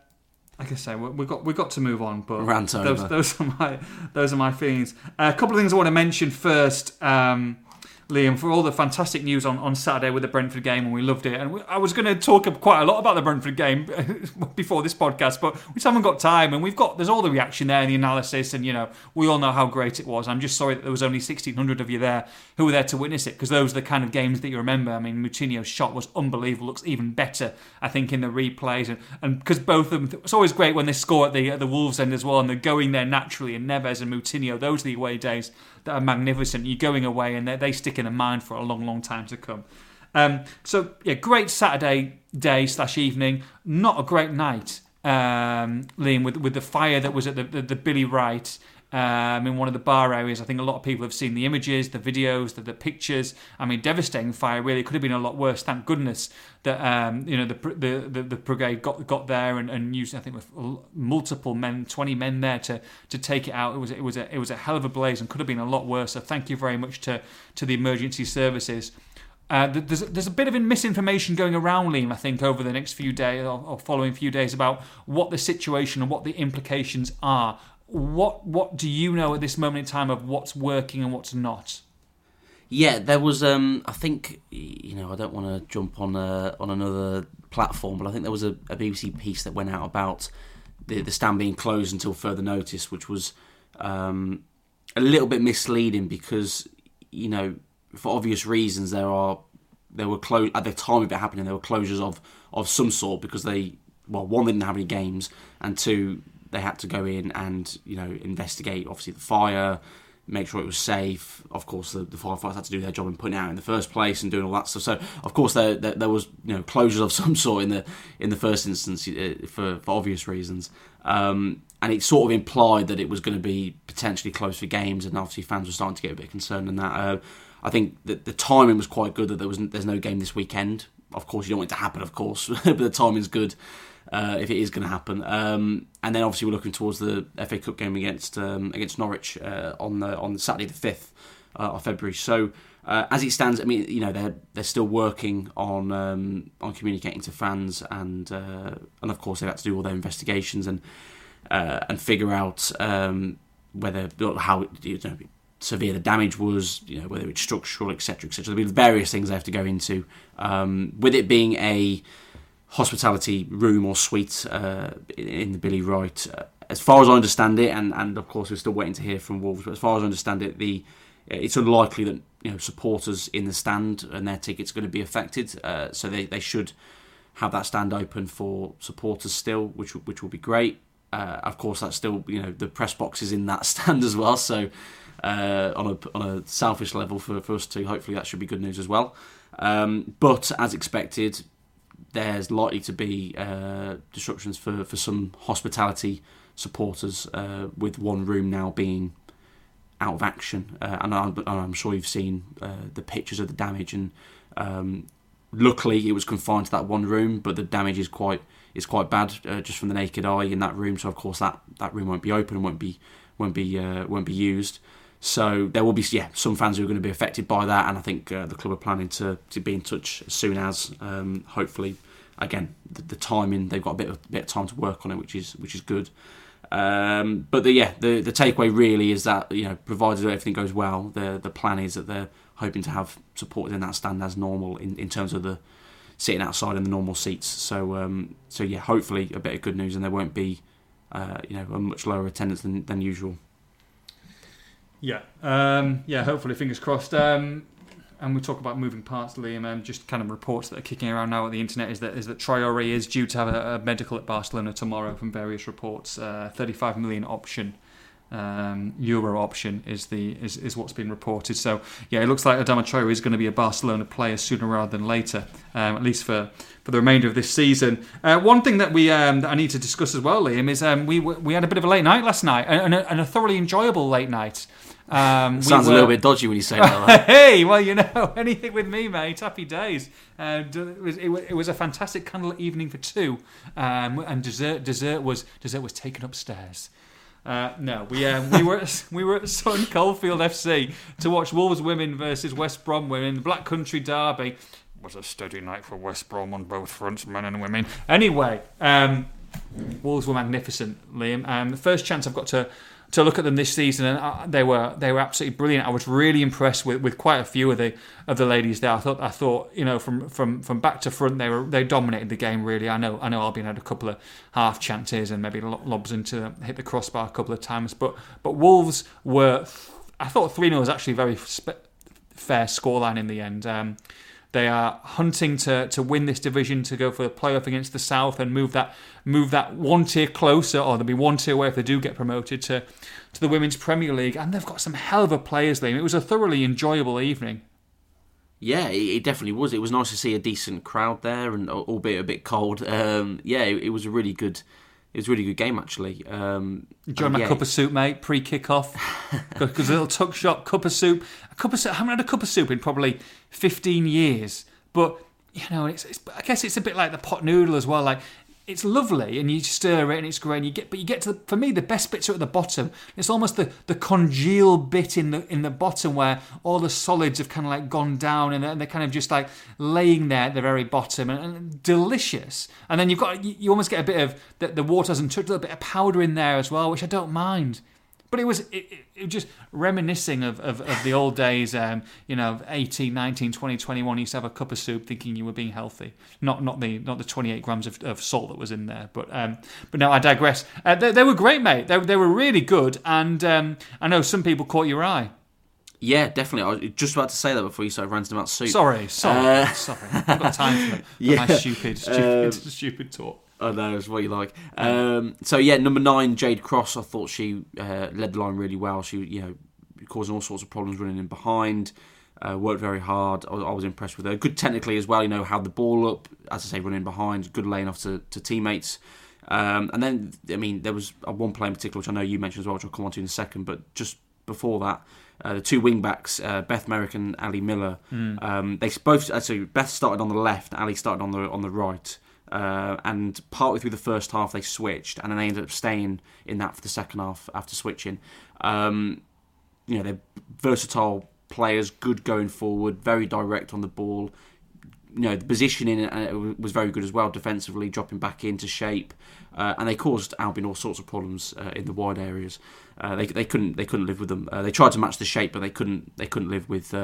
like I say, we- we've got we've got to move on, but Rant those over. those are my those are my feelings. Uh, a couple of things I want to mention first. Um, Liam, for all the fantastic news on, on Saturday with the Brentford game, and we loved it. And we, I was going to talk quite a lot about the Brentford game before this podcast, but we just haven't got time. And we've got there's all the reaction there and the analysis, and you know we all know how great it was. I'm just sorry that there was only 1,600 of you there who were there to witness it, because those are the kind of games that you remember. I mean, Moutinho's shot was unbelievable. Looks even better, I think, in the replays, and and because both of them, it's always great when they score at the at the Wolves end as well, and they're going there naturally. And Neves and Moutinho, those are the away days that are magnificent. You're going away, and they, stick in the mind for a long, long time to come. Um, so yeah, great Saturday day slash evening. Not a great night, um, Liam, with with the fire that was at the the, the Billy Wright. Um, in one of the bar areas, I think a lot of people have seen the images, the videos, the, the pictures. I mean, devastating fire. Really, it could have been a lot worse. Thank goodness that um, you know the, the the, the brigade got got there and, and used I think with multiple men, twenty men there to to take it out. It was it was a it was a hell of a blaze and could have been a lot worse. So thank you very much to to the emergency services. Uh, there's there's a bit of misinformation going around, Liam. I think over the next few days or, or following few days about what the situation and what the implications are what what do you know at this moment in time of what's working and what's not? Yeah, there was. Um, I think you know. I don't want to jump on a, on another platform, but I think there was a, a, BBC piece that went out about the the stand being closed until further notice, which was um, a little bit misleading because you know, for obvious reasons, there are there were close at the time of it happening. There were closures of of some sort because they well, one they didn't have any games, and two they had to go in and you know investigate obviously the fire, make sure it was safe. Of course, the, the firefighters had to do their job in putting it out in the first place and doing all that stuff. So, of course, there, there, there was you know closures of some sort in the in the first instance uh, for, for obvious reasons. Um, and it sort of implied that it was going to be potentially closed for games, and obviously fans were starting to get a bit concerned. And that uh, I think that the timing was quite good that there was there's no game this weekend. Of course, you don't want it to happen, of course, but the timing's good uh, if it is going to happen. Um, and then obviously we're looking towards the FA Cup game against um, against Norwich uh, on the on Saturday the fifth uh, of February. So. Uh, as it stands, I mean, you know, they're they're still working on um, on communicating to fans, and uh, and of course they have to do all their investigations and uh, and figure out um, whether how you know severe the damage was, you know, whether it's structural, etc., etc. There'll be various things they have to go into. Um, with it being a hospitality room or suite uh, in the Billy Wright. Uh, as far as I understand it, and, and of course we're still waiting to hear from Wolves, but as far as I understand it, the it's unlikely that you know supporters in the stand and their tickets are going to be affected. Uh, so they, they should have that stand open for supporters still, which which will be great. Uh, of course, that's still you know the press box is in that stand as well. So uh, on a on a selfish level for, for us too, hopefully that should be good news as well. Um, but as expected, there's likely to be uh, disruptions for, for some hospitality supporters uh, with one room now being out of action. Uh, and, I'm, I'm, sure you've seen uh, the pictures of the damage. And um, luckily, it was confined to that one room, but the damage is quite is quite bad uh, just from the naked eye in that room. So of course that, that room won't be open and won't be won't be uh, won't be used. So there will be yeah some fans who are going to be affected by that, and I think uh, the club are planning to, to be in touch as soon as um, hopefully again the, the, timing they've got a bit of, bit of time to work on it, which is which is good. Um, but the, yeah, the the takeaway really is that you know provided everything goes well, the the plan is that they're hoping to have supporters in that stand as normal in, in terms of the sitting outside in the normal seats. So um, so yeah, hopefully a bit of good news, and there won't be uh, you know a much lower attendance than, than usual. Yeah, um, yeah. Hopefully, fingers crossed. Um, and we talk about moving parts, Liam, and just kind of reports that are kicking around now on the internet is that is that Traore is due to have a, a medical at Barcelona tomorrow from various reports. Uh, 35 million option. Um, euro option is the is, is what's been reported. So yeah, it looks like Adama Traore is going to be a Barcelona player sooner rather than later, um, at least for, for the remainder of this season. Uh, one thing that we um, that I need to discuss as well, Liam, is um, we we had a bit of a late night last night, and a, and a thoroughly enjoyable late night. Um, Sounds we were... a little bit dodgy when you say that. hey, well, you know, anything with me, mate. Happy days. And it, was, it, it was a fantastic candle evening for two, um, and dessert dessert was dessert was taken upstairs. Uh, no, we um, we were at, we were at Sutton Coldfield FC to watch Wolves women versus West Brom women, the Black Country Derby. It was a steady night for West Brom on both fronts, men and women. Anyway, um, Wolves were magnificent, Liam. Um, the first chance I've got to to look at them this season, and uh, they were they were absolutely brilliant. I was really impressed with, with quite a few of the of the ladies there. I thought I thought you know from from from back to front they were they dominated the game really. I know I know Albion had a couple of half chances and maybe lobs into hit the crossbar a couple of times, but but Wolves were. I thought three 0 was actually very spe- fair scoreline in the end. Um, they are hunting to, to win this division to go for the playoff against the South and move that move that one tier closer, or they'll be one tier away if they do get promoted to to the Women's Premier League. And they've got some hell of a players, Liam. It was a thoroughly enjoyable evening. Yeah, it definitely was. It was nice to see a decent crowd there, and albeit a bit cold. Um, yeah, it was a really good it was a really good game actually. Um, my yeah. cup of soup, mate, pre kickoff. Because a little tuck shop, cup of soup. A cup of soup. I haven't had a cup of soup in probably 15 years. But, you know, it's, it's, I guess it's a bit like the pot noodle as well. Like, it's lovely and you stir it and it's great and you get but you get to the, for me the best bits are at the bottom. It's almost the the congeal bit in the in the bottom where all the solids have kind of like gone down and they're, they're kind of just like laying there at the very bottom and, and delicious. And then you've got you, you, almost get a bit of the, the water hasn't touched a little bit of powder in there as well which i don't mind but it was it, it, just reminiscing of, of, of, the old days, um, you know, 18, 19, 20, 21. You used to have a cup of soup thinking you were being healthy. Not not the not the 28 grams of, of salt that was in there. But um, but no, I digress. Uh, they, they, were great, mate. They, they were really good. And um, I know some people caught your eye. Yeah, definitely. I was just about to say that before you started ranting about soup. Sorry, sorry, uh, sorry. I've got time for, for yeah. my stupid, stupid, um, stupid talk. I know it's what you like. Um, so yeah, number nine, Jade Cross. I thought she uh, led the line really well. She, you know, causing all sorts of problems running in behind. Uh, worked very hard. I was, I was, impressed with her. Good technically as well. You know, held the ball up, as I say, running behind. Good laying off to, to teammates. Um, and then, I mean, there was one play in particular which I know you mentioned as well, which I'll come on to in a second. But just before that, uh, the two wing backs, uh, Beth Merrick and Ali Miller, mm. um, they both. Uh, so Beth started on the left, Ali started on the on the right. Uh, and partway through the first half, they switched, and then they ended up staying in that for the second half after switching. Um, you know, they're versatile players, good going forward, very direct on the ball. You know, the positioning uh, was very good as well defensively, dropping back into shape, uh, and they caused Albion all sorts of problems uh, in the wide areas. Uh, they, they couldn't they couldn't live with them. Uh, they tried to match the shape, but they couldn't they couldn't live with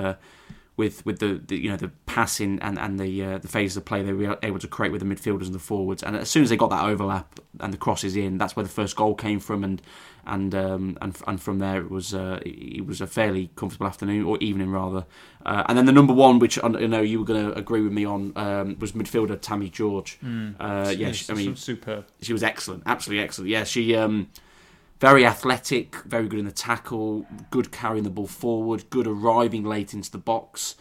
with with the, the, you know the passing and and the uh, the phases of play they were able to create with the midfielders and the forwards. And as soon as they got that overlap and the crosses in, that's where the first goal came from. And and um, and and from there it was uh, it was a fairly comfortable afternoon or evening rather. Uh, and then the number one, which I know you were going to agree with me on, um, was midfielder Tammy George. Mm. yeah, she, I mean, superb. She was excellent, absolutely excellent. Yeah, she. Um, very athletic, very good in the tackle, good carrying the ball forward, good arriving late into the box.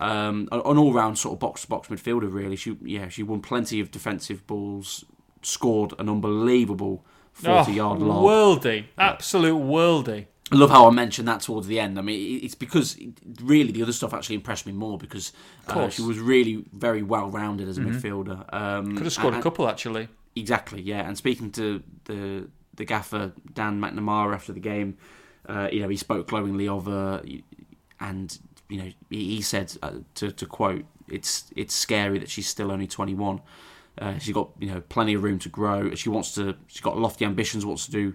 Um, an all-round sort of box-to-box midfielder, really. She, yeah, she won plenty of defensive balls, scored an unbelievable forty-yard oh, lob. Worldy, absolute worldy. I love how I mentioned that towards the end. I mean, it's because really the other stuff actually impressed me more because uh, she was really very well rounded as a mm-hmm. midfielder. Um, Could have scored and, a couple actually. Exactly, yeah. And speaking to the the gaffer Dan McNamara after the game, uh, you know, he spoke glowingly of her, and you know, he, said uh, to to quote, "It's it's scary that she's still only 21. Uh, she's got you know plenty of room to grow. She wants to. She's got lofty ambitions. Wants to do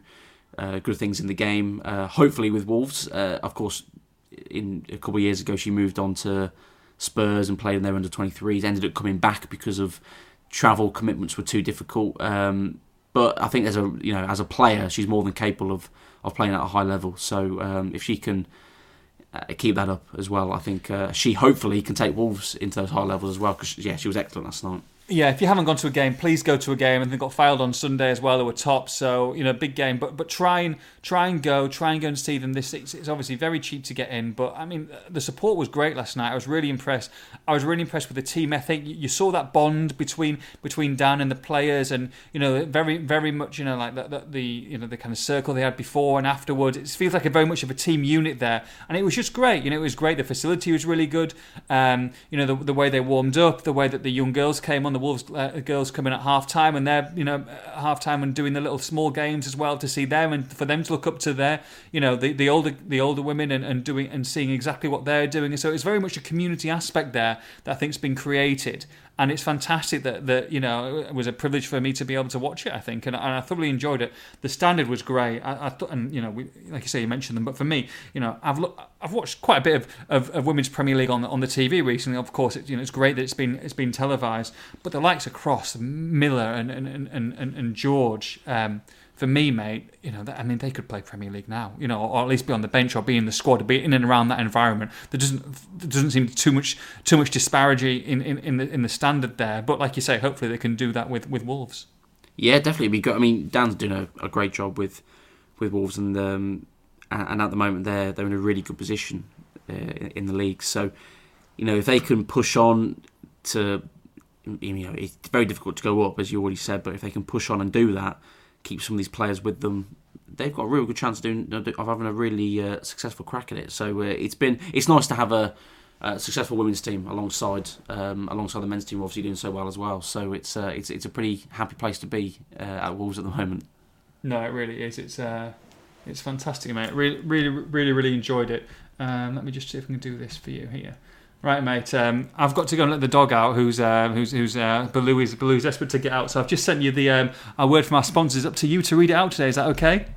uh, good things in the game. Uh, hopefully with Wolves. Uh, of course, in a couple of years ago, she moved on to Spurs and played in their under 23s. Ended up coming back because of travel commitments were too difficult. Um, but I think as a you know as a player, she's more than capable of of playing at a high level. So um, if she can uh, keep that up as well, I think uh, she hopefully can take Wolves into those high levels as well. Because yeah, she was excellent last night yeah, if you haven't gone to a game, please go to a game. And they got filed on Sunday as well. They were top, so you know, big game. But but try and try and go, try and go and see them. This it's, it's, obviously very cheap to get in, but I mean, the support was great last night. I was really impressed. I was really impressed with the team ethic. You saw that bond between between Dan and the players, and you know, very very much you know like the, the, the you know the kind of circle they had before and afterwards. It feels like a very much of a team unit there, and it was just great. You know, it was great. The facility was really good. Um, you know, the the way they warmed up, the way that the young girls came on the Wolves uh, girls coming at half time and they're you know half time and doing the little small games as well to see them and for them to look up to their you know the, the older the older women and, and doing and seeing exactly what they're doing and so it's very much a community aspect there that I think's been created and it's fantastic that that you know it was a privilege for me to be able to watch it. I think, and, and I thoroughly enjoyed it. The standard was great. I, I thought, and you know, we, like you say, you mentioned them, but for me, you know, I've look, I've watched quite a bit of, of, of women's Premier League on on the TV recently. Of course, it, you know, it's great that it's been it's been televised, but the likes of Cross, Miller, and and and, and, and George. Um, for me, mate, you know, I mean, they could play Premier League now, you know, or at least be on the bench or be in the squad, be in and around that environment. There doesn't there doesn't seem too much too much disparity in, in, in the in the standard there. But like you say, hopefully they can do that with, with Wolves. Yeah, definitely good. I mean, Dan's doing a, a great job with with Wolves, and um, and at the moment they're they're in a really good position uh, in the league. So, you know, if they can push on to, you know, it's very difficult to go up as you already said, but if they can push on and do that keep some of these players with them, they've got a real good chance of doing of having a really uh, successful crack at it. So uh, it's been it's nice to have a, a successful women's team alongside um, alongside the men's team, obviously doing so well as well. So it's uh, it's it's a pretty happy place to be uh, at Wolves at the moment. No, it really is. It's uh, it's fantastic, mate. Really, really, really, really enjoyed it. Um, let me just see if I can do this for you here. Right, mate. Um, I've got to go and let the dog out. Who's uh, who's who's uh, Baloo is Baloo's desperate to get out. So I've just sent you the um, word from our sponsors. Up to you to read it out today. Is that okay?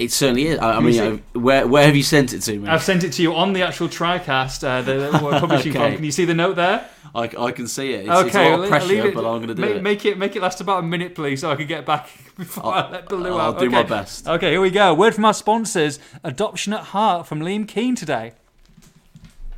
It certainly is. I, I mean, where where have you sent it to me? I've sent it to you on the actual TriCast, uh, the, the publishing okay. Can you see the note there? I, I can see it. It's, okay, it's a lot of pressure, it, but I'm going to do make, it. Make it make it last about a minute, please, so I can get back before I'll, I let Baloo I'll out. I'll do okay. my best. Okay, here we go. Word from our sponsors: Adoption at Heart from Liam Keane today.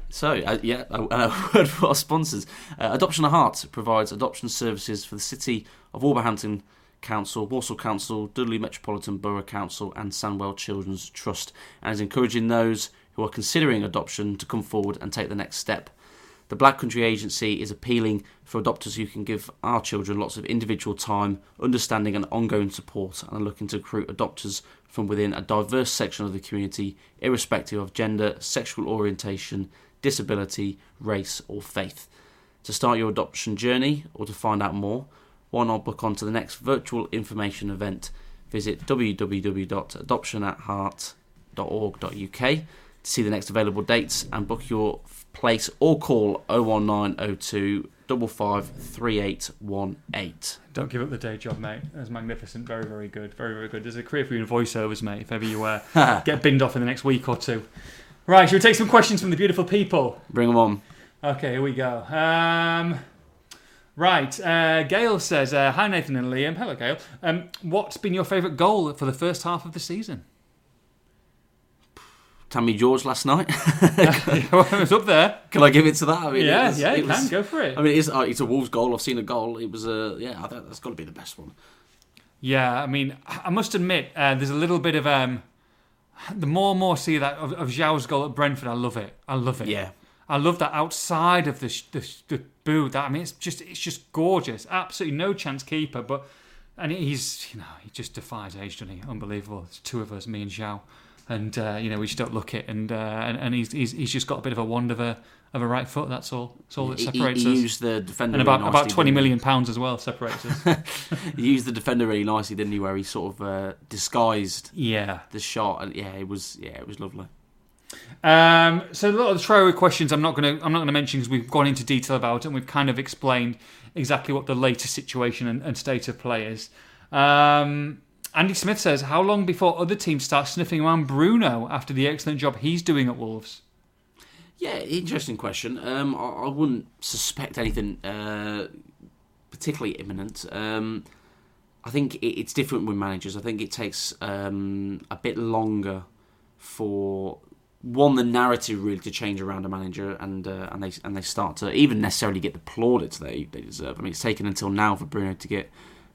So, uh, yeah, a, a, word for our sponsors. Uh, Adoption at Heart provides adoption services for the City of Wolverhampton Council, Walsall Council, Dudley Metropolitan Borough Council, and Sandwell Children's Trust, and is encouraging those who are considering adoption to come forward and take the next step. The Black Country Agency is appealing for adopters who can give our children lots of individual time, understanding, and ongoing support, and are looking to recruit adopters from within a diverse section of the community, irrespective of gender, sexual orientation, disability, race, or faith. To start your adoption journey or to find out more, not book on to the next virtual information event? Visit www.adoptionatheart.org.uk to see the next available dates and book your place or call 01902 553818. Don't give up the day job, mate. That's magnificent. Very, very good. Very, very good. There's a career for you in voiceovers, mate, if ever you uh, get binned off in the next week or two. Right, should we take some questions from the beautiful people? Bring them on. Okay, here we go. Um, right, uh, Gail says, uh, Hi Nathan and Liam. Hello, Gail. Um, what's been your favourite goal for the first half of the season? Tammy George last night. It was up there. Can I give it to that? I mean, yeah, was, yeah, you was, can go for it. I mean, it's, uh, it's a Wolves goal. I've seen a goal. It was a uh, yeah. That's got to be the best one. Yeah, I mean, I must admit, uh, there's a little bit of um, the more and more I see that of, of João's goal at Brentford, I love it. I love it. Yeah. I love that outside of the the, the boo. That I mean, it's just it's just gorgeous. Absolutely no chance keeper, but and he's you know he just defies age, doesn't he? Unbelievable. It's two of us, me and João, and uh, you know we just don't look it, and uh, and, and he's, he's he's just got a bit of a wand of a of a right foot. That's all. That's all that separates he, he us. Used the defender and about really about twenty million pounds as well separates us. he used the defender really nicely, didn't he? Where he sort of uh, disguised yeah the shot, and yeah, it was yeah it was lovely. Um, so a lot of the throwaway questions I'm not going to I'm not going to mention because we've gone into detail about it and we've kind of explained exactly what the latest situation and, and state of play is. Um, Andy Smith says, "How long before other teams start sniffing around Bruno after the excellent job he's doing at Wolves?" Yeah, interesting question. Um, I, I, wouldn't suspect anything uh, particularly imminent. Um, I think it, it's different with managers. I think it takes um, a bit longer for one the narrative really to change around a manager, and uh, and they and they start to even necessarily get the plaudits they they deserve. I mean, it's taken until now for Bruno to get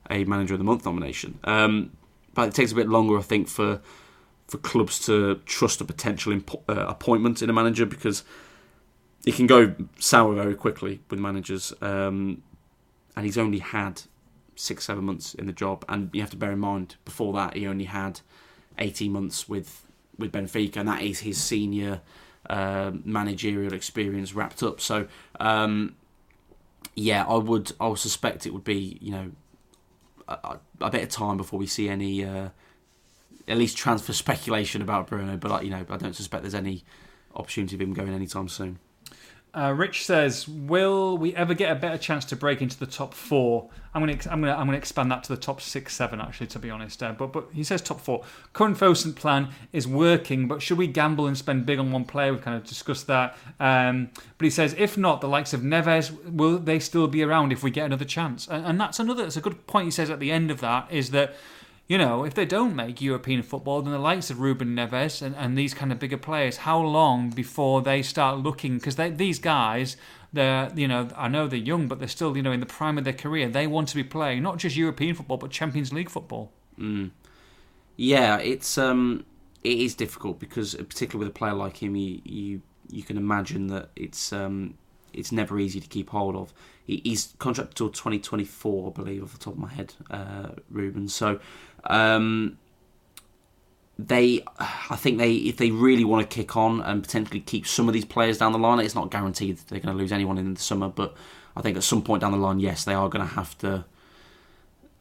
a Manager of the Month nomination, um, but it takes a bit longer, I think, for for clubs to trust a potential impo- uh, appointment in a manager because it can go sour very quickly with managers. Um, and he's only had six, seven months in the job, and you have to bear in mind before that he only had eighteen months with with Benfica, and that is his senior uh, managerial experience wrapped up. So, um, yeah, I would I would suspect it would be you know a, a bit of time before we see any. Uh, at least transfer speculation about Bruno, but you know, I don't suspect there's any opportunity of him going anytime soon. Uh, Rich says, "Will we ever get a better chance to break into the top four? I'm going to I'm going to I'm going to expand that to the top six, seven. Actually, to be honest, uh, but but he says top four. Current Fosun plan is working, but should we gamble and spend big on one player? We've kind of discussed that. Um, but he says, if not, the likes of Neves will they still be around if we get another chance? And, and that's another. That's a good point. He says at the end of that is that." You know, if they don't make European football, then the likes of Ruben Neves and, and these kind of bigger players, how long before they start looking? Because these guys, they're, you know, I know they're young, but they're still, you know, in the prime of their career. They want to be playing not just European football, but Champions League football. Mm. Yeah, it's um, it is difficult because, particularly with a player like him, you you, you can imagine that it's um, it's never easy to keep hold of. He's contracted till 2024, I believe, off the top of my head, uh, Ruben. So um, they, I think they, if they really want to kick on and potentially keep some of these players down the line, it's not guaranteed they're going to lose anyone in the summer. But I think at some point down the line, yes, they are going to have to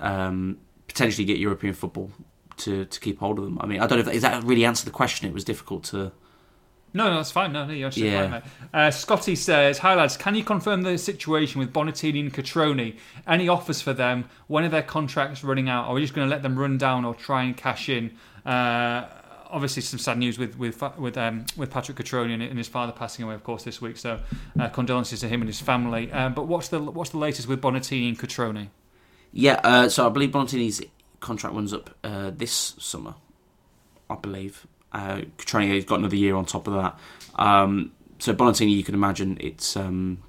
um, potentially get European football to to keep hold of them. I mean, I don't know if that, is that really answer the question. It was difficult to no, no, that's fine. No, no, you're yeah. fine, mate. Uh, Scotty says, Hi, lads. Can you confirm the situation with Bonatini and Cutrone? Any offers for them? When are their contracts running out? Are we just going to let them run down or try and cash in? Uh, obviously, some sad news with with with um, with Patrick Cutrone and, and, his father passing away, of course, this week. So, uh, condolences to him and his family. Uh, but what's the what's the latest with Bonatini and Cutrone? Yeah, uh, so I believe Bonatini's contract runs up uh, this summer. I believe. Uh, has got another year on top of that. Um, so Bonatini, you can imagine it's. Um,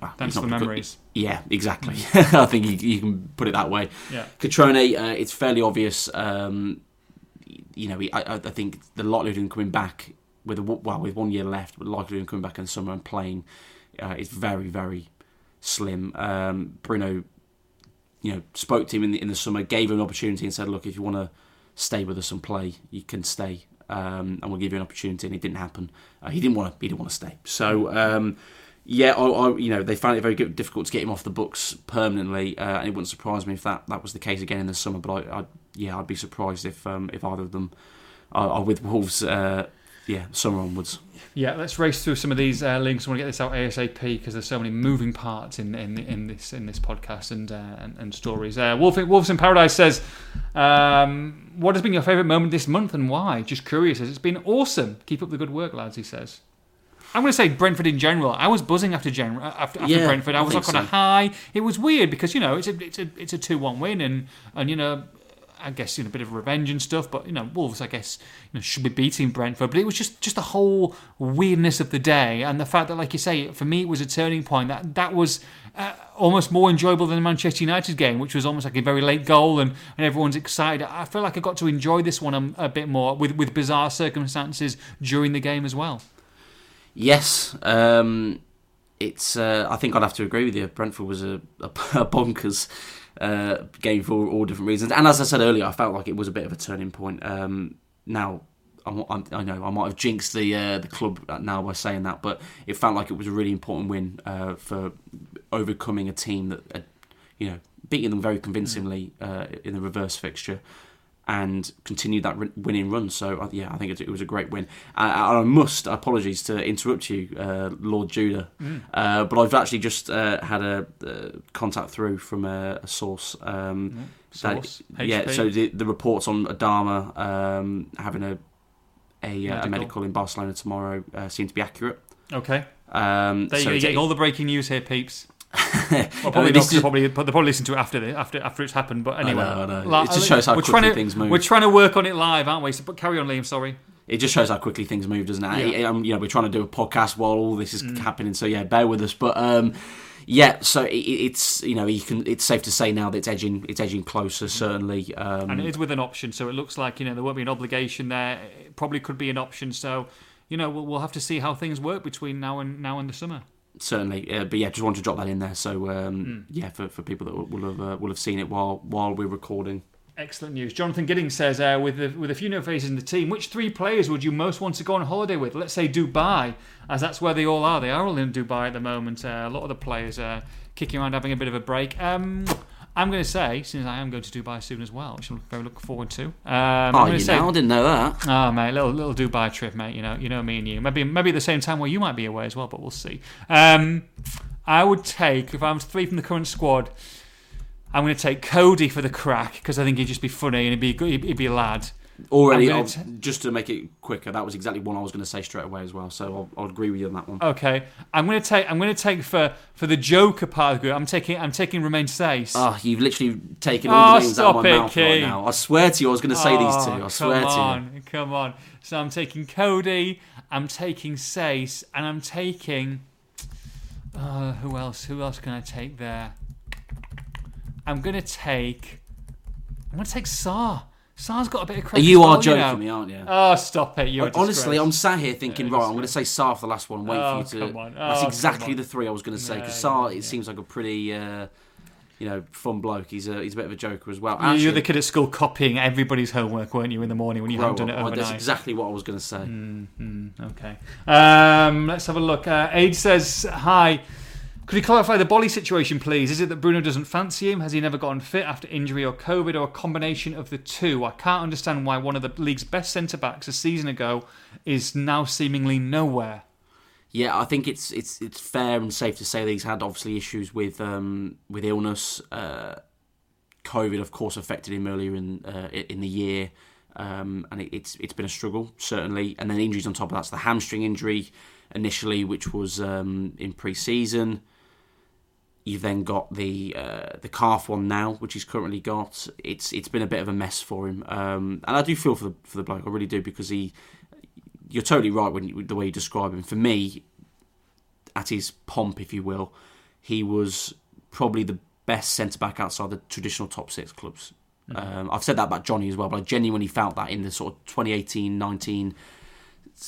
well, Thanks for the memories. Good. Yeah, exactly. I think you, you, can put it that way. Yeah. Cutrone, uh, it's fairly obvious. Um, you know, I, I, think the likelihood of him coming back with a, well with one year left, but likelihood of him coming back in the summer and playing uh, is very very slim. Um, Bruno, you know, spoke to him in the, in the summer, gave him an opportunity, and said, "Look, if you want to." Stay with us and play, you can stay, um, and we'll give you an opportunity. And it didn't happen. Uh, he didn't want to. He didn't want to stay. So. Um, yeah, I, I, you know they found it very difficult to get him off the books permanently, uh, and it wouldn't surprise me if that, that was the case again in the summer. But I, I yeah, I'd be surprised if um, if either of them are, are with Wolves uh, yeah, summer onwards. Yeah, let's race through some of these uh, links. I want to get this out ASAP because there's so many moving parts in in, in this in this podcast and uh, and, and, stories. Uh, Wolf, Wolves in Paradise says, um, "What has been your favourite moment this month and why?" Just curious. It's been awesome. Keep up the good work, lads. He says. I'm going to say Brentford in general. I was buzzing after gen- after, after yeah, Brentford. I, I was like on so. a high. It was weird because you know it's a it's a it's a two one win and and you know I guess know a bit of revenge and stuff. But you know, Wolves, I guess, you know, should be beating Brentford. But it was just just the whole weirdness of the day and the fact that, like you say, for me, it was a turning point. That that was. Uh, almost more enjoyable than the Manchester United game, which was almost like a very late goal and, and everyone's excited. I feel like I got to enjoy this one a, a bit more with, with bizarre circumstances during the game as well. Yes, um, it's. Uh, I think I'd have to agree with you. Brentford was a, a bonkers uh, game for all different reasons. And as I said earlier, I felt like it was a bit of a turning point. Um, now, I'm, I'm, i know I might have jinxed the uh, the club now by saying that, but it felt like it was a really important win uh, for overcoming a team that, had, you know, beating them very convincingly uh, in the reverse fixture and continued that winning run. So uh, yeah, I think it, it was a great win. Uh, I must apologies to interrupt you, uh, Lord Judah, mm. uh, but I've actually just uh, had a uh, contact through from a, a source. Um, mm. source? That, yeah, so the, the, reports on Adama um, having a a medical. a medical. in Barcelona tomorrow seem to be accurate. Okay. Um, there so you're getting all the breaking news here, peeps. Well, probably not. Is... Probably, they'll probably listen to it after the, after after it's happened. But anyway, I know, I know. it just shows how quickly to, things move. We're trying to work on it live, aren't we? So, but carry on, Liam. Sorry. It just shows how quickly things move, doesn't it? Yeah. Um, you know, we're trying to do a podcast while all this is mm. happening, so yeah, bear with us. But um, yeah, so it, it's you know you can it's safe to say now that it's edging it's edging closer certainly, um, and it is with an option. So it looks like you know there won't be an obligation there. It probably could be an option. So you know we'll, we'll have to see how things work between now and now and the summer certainly. Uh, but yeah, just wanted to drop that in there. So um, mm. yeah, for, for people that will have uh, will have seen it while while we're recording. Excellent news. Jonathan Giddings says, uh, with the, with a few new faces in the team, which three players would you most want to go on holiday with? Let's say Dubai, as that's where they all are. They are all in Dubai at the moment. Uh, a lot of the players are kicking around, having a bit of a break. Um, I'm going to say, since I am going to Dubai soon as well, which I'm very looking forward to. Um, oh, you say, know, I didn't know that. Oh mate, little little Dubai trip, mate. You know, you know me and you. Maybe maybe at the same time where you might be away as well, but we'll see. Um, I would take if I was three from the current squad. I'm going to take Coady for the crack because I think he'd just be funny and he'd be good- he'd, he'd be a lad. Already, I'll- t- just to make it quicker, that was exactly one I was going to say straight away as well. So I'll, I'll agree with you on that one. Okay, I'm going to take I'm going to take for for the Joker part of the group. I'm taking I'm taking Romain Saïss. Ah, you've literally taken Oh, all the names out of my it, mouth right now. I swear to you, I was going to say these two. I Oh, swear to you. Come on, come on. So I'm taking Coady, I'm taking Saïss, and I'm taking. Uh, who else? Who else can I take there? I'm gonna take. I'm gonna take Sá. Sá's got a bit of credit. You are well, joking know. me, aren't you? Oh, stop it! You're Honestly. I'm sat here thinking, Yeah, right, I'm going to say Sá for the last one. Wait Oh, for you to. come on. That's Oh, exactly the three I was going to say. Because Sá, it seems like a pretty, uh, you know, fun bloke. He's a he's a bit of a joker as well. You- You're the kid at school copying everybody's homework, weren't you, in the morning when you hadn't done it overnight? that's exactly what I was going to say. Mm, okay. Um, let's have a look. Uh, Age says, Hi. Could you clarify the Boly situation, please? Is it that Bruno doesn't fancy him? Has he never gotten fit after injury or COVID, or a combination of the two? I can't understand why one of the league's best centre backs a season ago is now seemingly nowhere. Yeah, I think it's it's it's fair and safe to say that he's had obviously issues with um, with illness. Uh, COVID, of course, affected him earlier in uh, in the year, um, and it, it's it's been a struggle certainly. And then injuries on top of that's the hamstring injury initially, which was um, in pre-season. You've then got the uh, the calf one now, which he's currently got. It's it's been a bit of a mess for him, um, and I do feel for the for the bloke. I really do because he. You're totally right when you, the way you describe him. For me, at his pomp, if you will, he was probably the best centre back outside the traditional top six clubs. Um, I've said that about Johnny as well, but I genuinely felt that in the sort of 2018 19,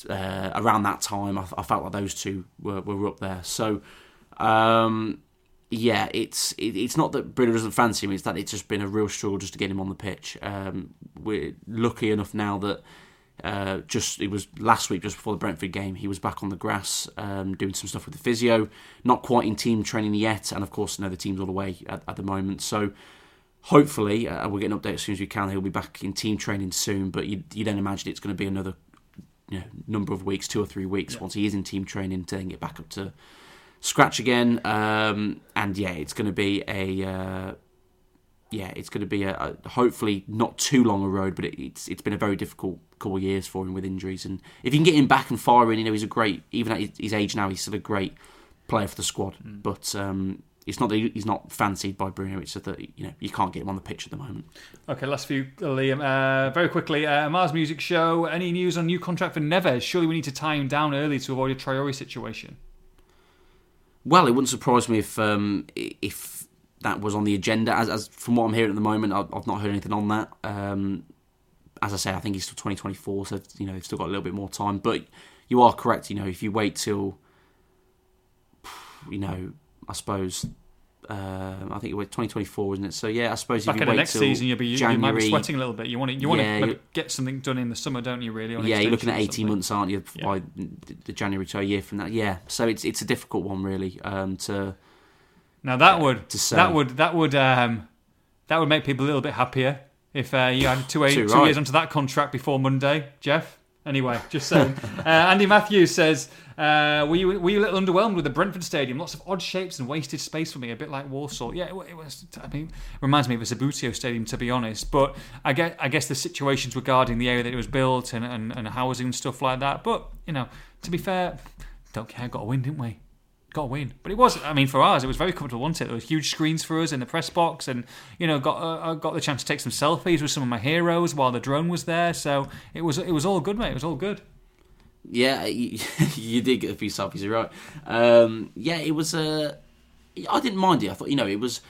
uh, around that time, I, I felt like those two were, were up there. So, um, yeah, it's it, it's not that Bruno doesn't fancy him; it's that it's just been a real struggle just to get him on the pitch. Um, we're lucky enough now that uh, just it was last week, just before the Brentford game, he was back on the grass um, doing some stuff with the physio. Not quite in team training yet, and of course, you know, the team's all away at, at the moment. So hopefully, uh, we'll get an update as soon as we can. He'll be back in team training soon, but you, you don't imagine it's going to be another you know, number of weeks, two or three weeks, once he is in team training to then get back up to scratch again. Um, and yeah, it's going to be a. Uh, yeah, it's going to be a, a hopefully not too long a road, but it, it's it's been a very difficult couple of years for him with injuries. And if you can get him back and firing, you know, he's a great. Even at his, his age now, he's still a great player for the squad. But um, it's not that he's not fancied by Bruno. It's that you know you can't get him on the pitch at the moment. Okay, last few, Liam. Uh, very quickly, uh, Mars Music Show. Any news on new contract for Neves? Surely we need to tie him down early to avoid a Traore situation. Well, it wouldn't surprise me if um, if that was on the agenda. As, as from what I'm hearing at the moment, I've, I've not heard anything on that. Um, as I say, I think he's still 2024, so you know they've still got a little bit more time. But you are correct. You know, if you wait till, you know, I suppose. Um, I think it was 2024, isn't it? So yeah, I suppose Back if you wait next till season, you'll be, you, January, you might be sweating a little bit. You want to, you want Yeah, to get something done in the summer, don't you? Really? yeah, you're looking at 18 months, aren't you? Yeah. By the- January to a year from that. Yeah, so it's it's a difficult one really um, to Now that would to that would that would um, that would make people a little bit happier if uh, you had two, two right. years onto that contract before Monday, Jeff. Anyway, just saying. uh, Andy Matthews says, uh, "Were you were you a little underwhelmed with the Brentford Stadium? Lots of odd shapes and wasted space for me, a bit like Warsaw. Yeah, it, it was. I mean, reminds me of a Subbuteo Stadium to be honest. But I guess I guess the situations regarding the area that it was built and, and, and housing and stuff like that. But you know, to be fair, don't care. Got a win, didn't we? Got a win. But it was, I mean, for us, it was very comfortable, wasn't it? There was huge screens for us in the press box, and you know, got uh, I got the chance to take some selfies with some of my heroes while the drone was there. So it was it was all good, mate. It was all good. Yeah, you, you did get a few selfies, you're right. Um, yeah, it was. Uh, I didn't mind it. I thought, you know, it was.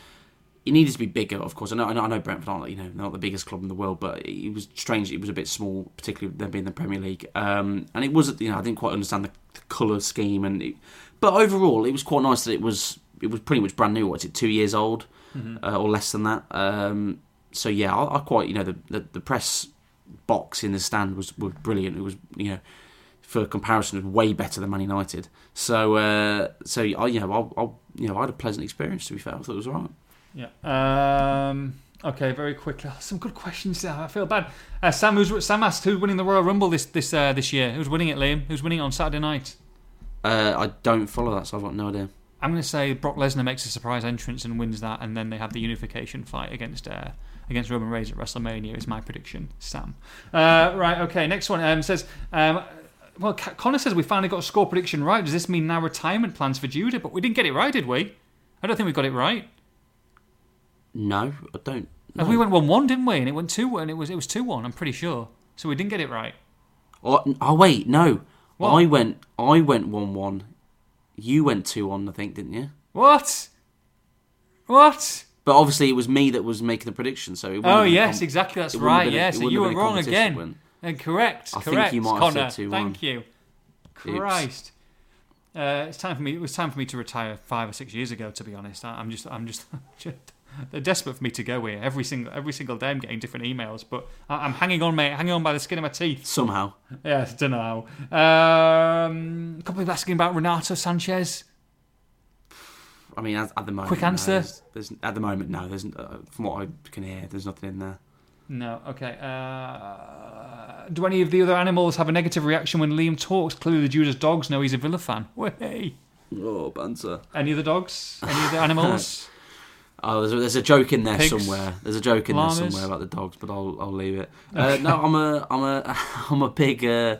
It needed to be bigger, of course. I know, I know, I know Brentford aren't, you know, not the biggest club in the world, but it was strange. It was a bit small, particularly them being in the Premier League. Um, and it was, you know, I didn't quite understand the, the colour scheme, and it, but overall, it was quite nice that it was. It was pretty much brand new. What's it, two years old, uh, or less than that? Um, so yeah, I, I quite, you know, the, the the press box in the stand was was brilliant. It was, you know for comparison, was way better than Man United. So, uh, so I, you know, I, I, you know, I had a pleasant experience. To be fair, I thought it was alright. Yeah. Um, okay, very quickly. Oh, some good questions there. I feel bad. Uh, Sam, who's, Sam asked who's winning the Royal Rumble this this uh, this year. Who's winning it, Liam? Who's winning it on Saturday night? Uh, I don't follow that, so I've got no idea. I'm going to say Brock Lesnar makes a surprise entrance and wins that, and then they have the unification fight against uh, against Roman Reigns at WrestleMania. Is my prediction, Sam. Uh, right. Okay. Next one um, says. Um, well, Connor says we finally got a score prediction right. Does this mean now retirement plans for Judah? But we didn't get it right, did we? I don't think we got it right. No, I don't. No. We went one one, didn't we? And it went two, and it was it was two one. I'm pretty sure. So we didn't get it right. Oh, oh wait, no. What? I went. I went one one. You went two one, I think, didn't you? What? What? But obviously, it was me that was making the prediction. So it wouldn't Oh have been a yes, com- exactly. That's it wouldn't have right. been a- Yeah. it So wouldn't you have were been a wrong competition again. win. And correct. I think correct. you might have Connor, said 2-1. thank you. Christ. Uh, it's time for me. It was time for me to retire five or six years ago. To be honest, I, I'm just, I'm just, just, they're desperate for me to go here. Every single, every single day, I'm getting different emails, but I, I'm hanging on, mate, hanging on by the skin of my teeth. Somehow, Yeah, I don't know. Um, a couple of people asking about Renato Sanches. I mean, at, at the moment, Quick no, answer? there's, there's- at the moment, no. There's uh, from what I can hear, there's nothing in there. No. Okay. Uh, do any of the other animals have a negative reaction when Liam talks? Clearly, the Judah's dogs know he's a Villa fan. Way. Oh, banter. Any other dogs? Any other animals? Oh, there's a, there's a joke in there Pigs? somewhere. There's a joke in Llamas? there somewhere about the dogs, but I'll I'll leave it. Uh, no, I'm a I'm a I'm a big uh,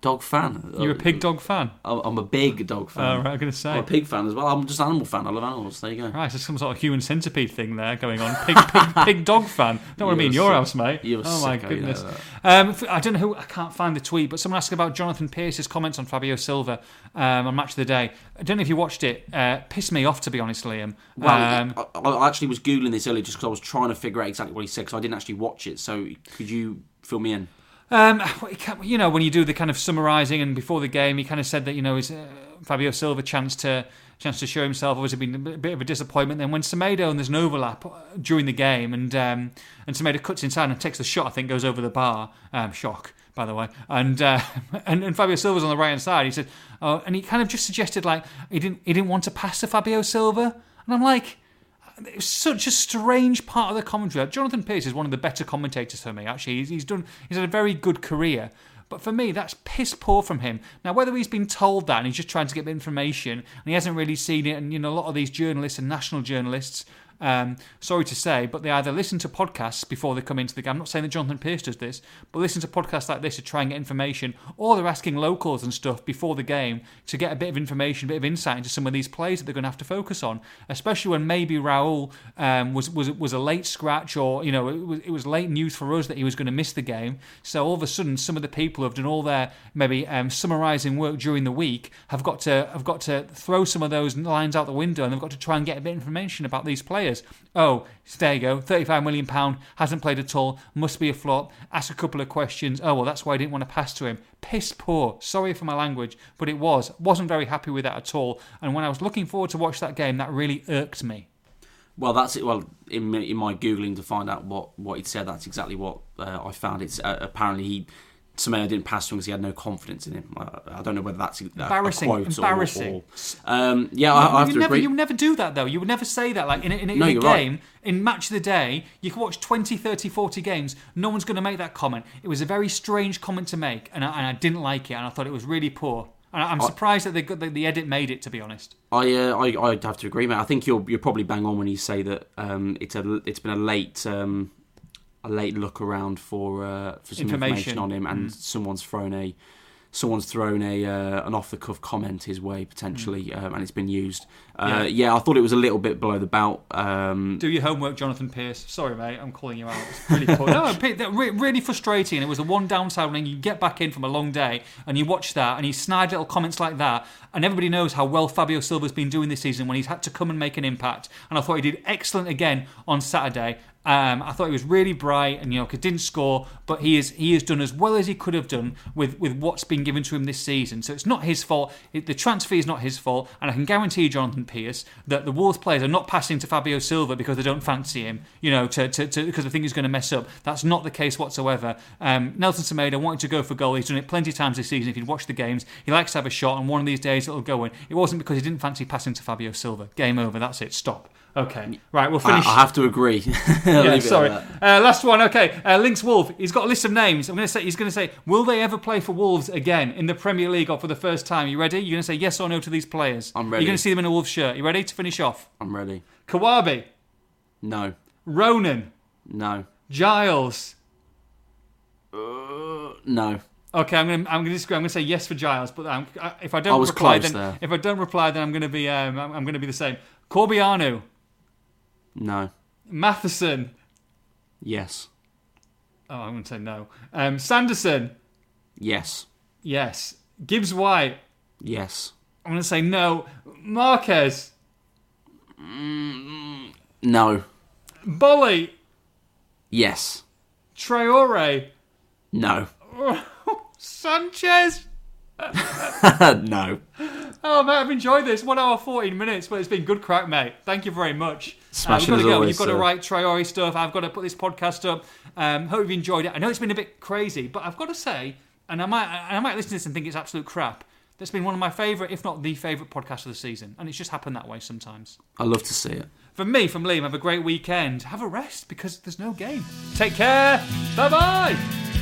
dog fan. You're a pig dog fan. I'm I'm a big dog fan. right, I'm going to I'm say. a pig fan as well. I'm just an animal fan. I love animals. There you go. Right, there's some sort of human centipede thing there going on. Pig, pig, pig dog fan. Don't want to be in You're your sick. house, mate. You're oh my sicko, you know goodness. Um, I don't know who. I can't find the tweet, but someone asked about Jonathan Pearce's comments on Fabio Silva um, on Match of the Day. I don't know if you watched it. Uh, pissed me off, to be honest, Liam. Well, um, I, I actually was googling this earlier just because I was trying to figure out exactly what he said because I didn't actually watch it. So could you fill me in? Um, you know, when you do the kind of summarising and before the game, he kind of said that you know uh, Fabio Silva chance to chance to show himself obviously been a bit- bit of a disappointment. Then when Semedo and there's an overlap uh, during the game, and um, and Semedo cuts inside and takes the shot, I think goes over the bar. Um, shock, by the way. And uh, and, and Fabio Silva's on the right hand side. He said, oh, and he kind of just suggested like he didn't he didn't want to pass to Fabio Silva, and I'm like it was such a strange part of the commentary. Jonathan Pearce is one of the better commentators for me. Actually, he's, he's done. He's had a very good career. But for me, that's piss poor from him. Now, whether he's been told that and he's just trying to get the information and he hasn't really seen it, and you know, a lot of these journalists and national journalists, um, sorry to say, but they either listen to podcasts before they come into the game. I'm not saying that Jonathan Pearce does this, but listen to podcasts like this to try and get information, or they're asking locals and stuff before the game to get a bit of information, a bit of insight into some of these plays that they're going to have to focus on, especially when maybe Raul um, was was was a late scratch, or you know, it was, it was late news for us that he was going to miss the game. So all of a sudden, some of the people who have done all their maybe um, summarising work during the week have got to have got to throw some of those lines out the window, and they've got to try and get a bit of information about these players. Oh, there you go, thirty-five million pound hasn't played at all, must be a flop. Ask a couple of questions. Oh well, that's why I didn't want to pass to him. Piss poor. Sorry for my language, but it was. wasn't very happy with that at all. And when I was looking forward to watch that game, that really irked me. Well, that's it. Well, in my, in my googling to find out what what he'd said, that's exactly what uh, I found. It's uh, apparently he Semedo didn't pass to him because he had no confidence in him. I don't know whether that's a, Embarrassing. a quote or- Embarrassing. Or, um, yeah, I, I have you to never, agree. you would never do that though. You would never say that. Like in a, in a, No, in a you're right. game, in match of the day, you can watch 20, 30, 40 games. No one's going to make that comment. It was a very strange comment to make, and I, and I didn't like it, and I thought it was really poor. And I- I'm surprised that got, that the edit made it. To be honest, I, uh, I I'd have to agree, mate. I think you're you're probably bang on when you say that um, it's a it's been a late um, a late look around for uh, for some Information. information, on him, and Mm. someone's thrown a someone's thrown a uh, an off the cuff comment his way potentially, um, and it's been used. Uh, Yeah. yeah. I thought it was a little bit below the belt. Um, do your homework, Jonathan Pearce. Sorry, mate, I'm calling you out. It's really poor. no, P- that re- really frustrating. It was the one downside when you get back in from a long day and you watch that and you snide little comments like that, and everybody knows how well Fabio Silva's been doing this season when he's had to come and make an impact. And I thought he did excellent again on Saturday. Um, I thought he was really bright, and you know, didn't score, but he is he has done as well as he could have done with, with what's been given to him this season. So it's not his fault. It, the transfer is not his fault, and I can guarantee you, Jonathan Pearce, that the Wolves players are not passing to Fabio Silva because they don't fancy him. You know, to, to, to because they think he's going to mess up. That's not the case whatsoever. Um, Nelson Semedo wanted to go for goal. He's done it plenty of times this season. If you'd watched the games, he likes to have a shot, and one of these days it'll go in. It wasn't because he didn't fancy passing to Fabio Silva. Game over. That's it. Stop. Okay, right, we'll finish. I have to agree. Yeah, leave it at sorry. Uh, last one. Okay, uh, Lynx Wolf. He's got a list of names. I'm going to say. He's going to say, will they ever play for Wolves again in the Premier League or for the first time? You ready? You're going to say yes or no to these players. I'm ready. You're going to see them in a Wolves shirt. You ready to finish off? I'm ready. Kawabi, No. Ronan, No. Giles. No. Okay, I'm going to I'm going to disagree. I'm going to say yes for Giles, but I'm, I, if I don't I reply, then there. if I don't reply, then I'm going to be um, I'm, I'm going to be the same. Corbeanu, No. Matheson. Yes. Oh, I'm going to say no. Um, Sanderson. Yes. Yes. Gibbs White. Yes. I'm going to say no. Marques. No. Boly. Yes. Traore. No. Sanches. no. Oh, mate, I've enjoyed this. One hour, 14 minutes, but it's been good crack, mate. Thank you very much. Smashing uh, we've got to go. always, You've got to write Traore stuff. I've got to put this podcast up. Um, hope you've enjoyed it. I know it's been a bit crazy, but I've got to say, and I might, I might listen to this and think it's absolute crap. That's been one of my favourite, if not the favourite podcast of the season. And it's just happened that way sometimes. I love to see it. From me, from Liam, have a great weekend. Have a rest because there's no game. Take care. Bye bye.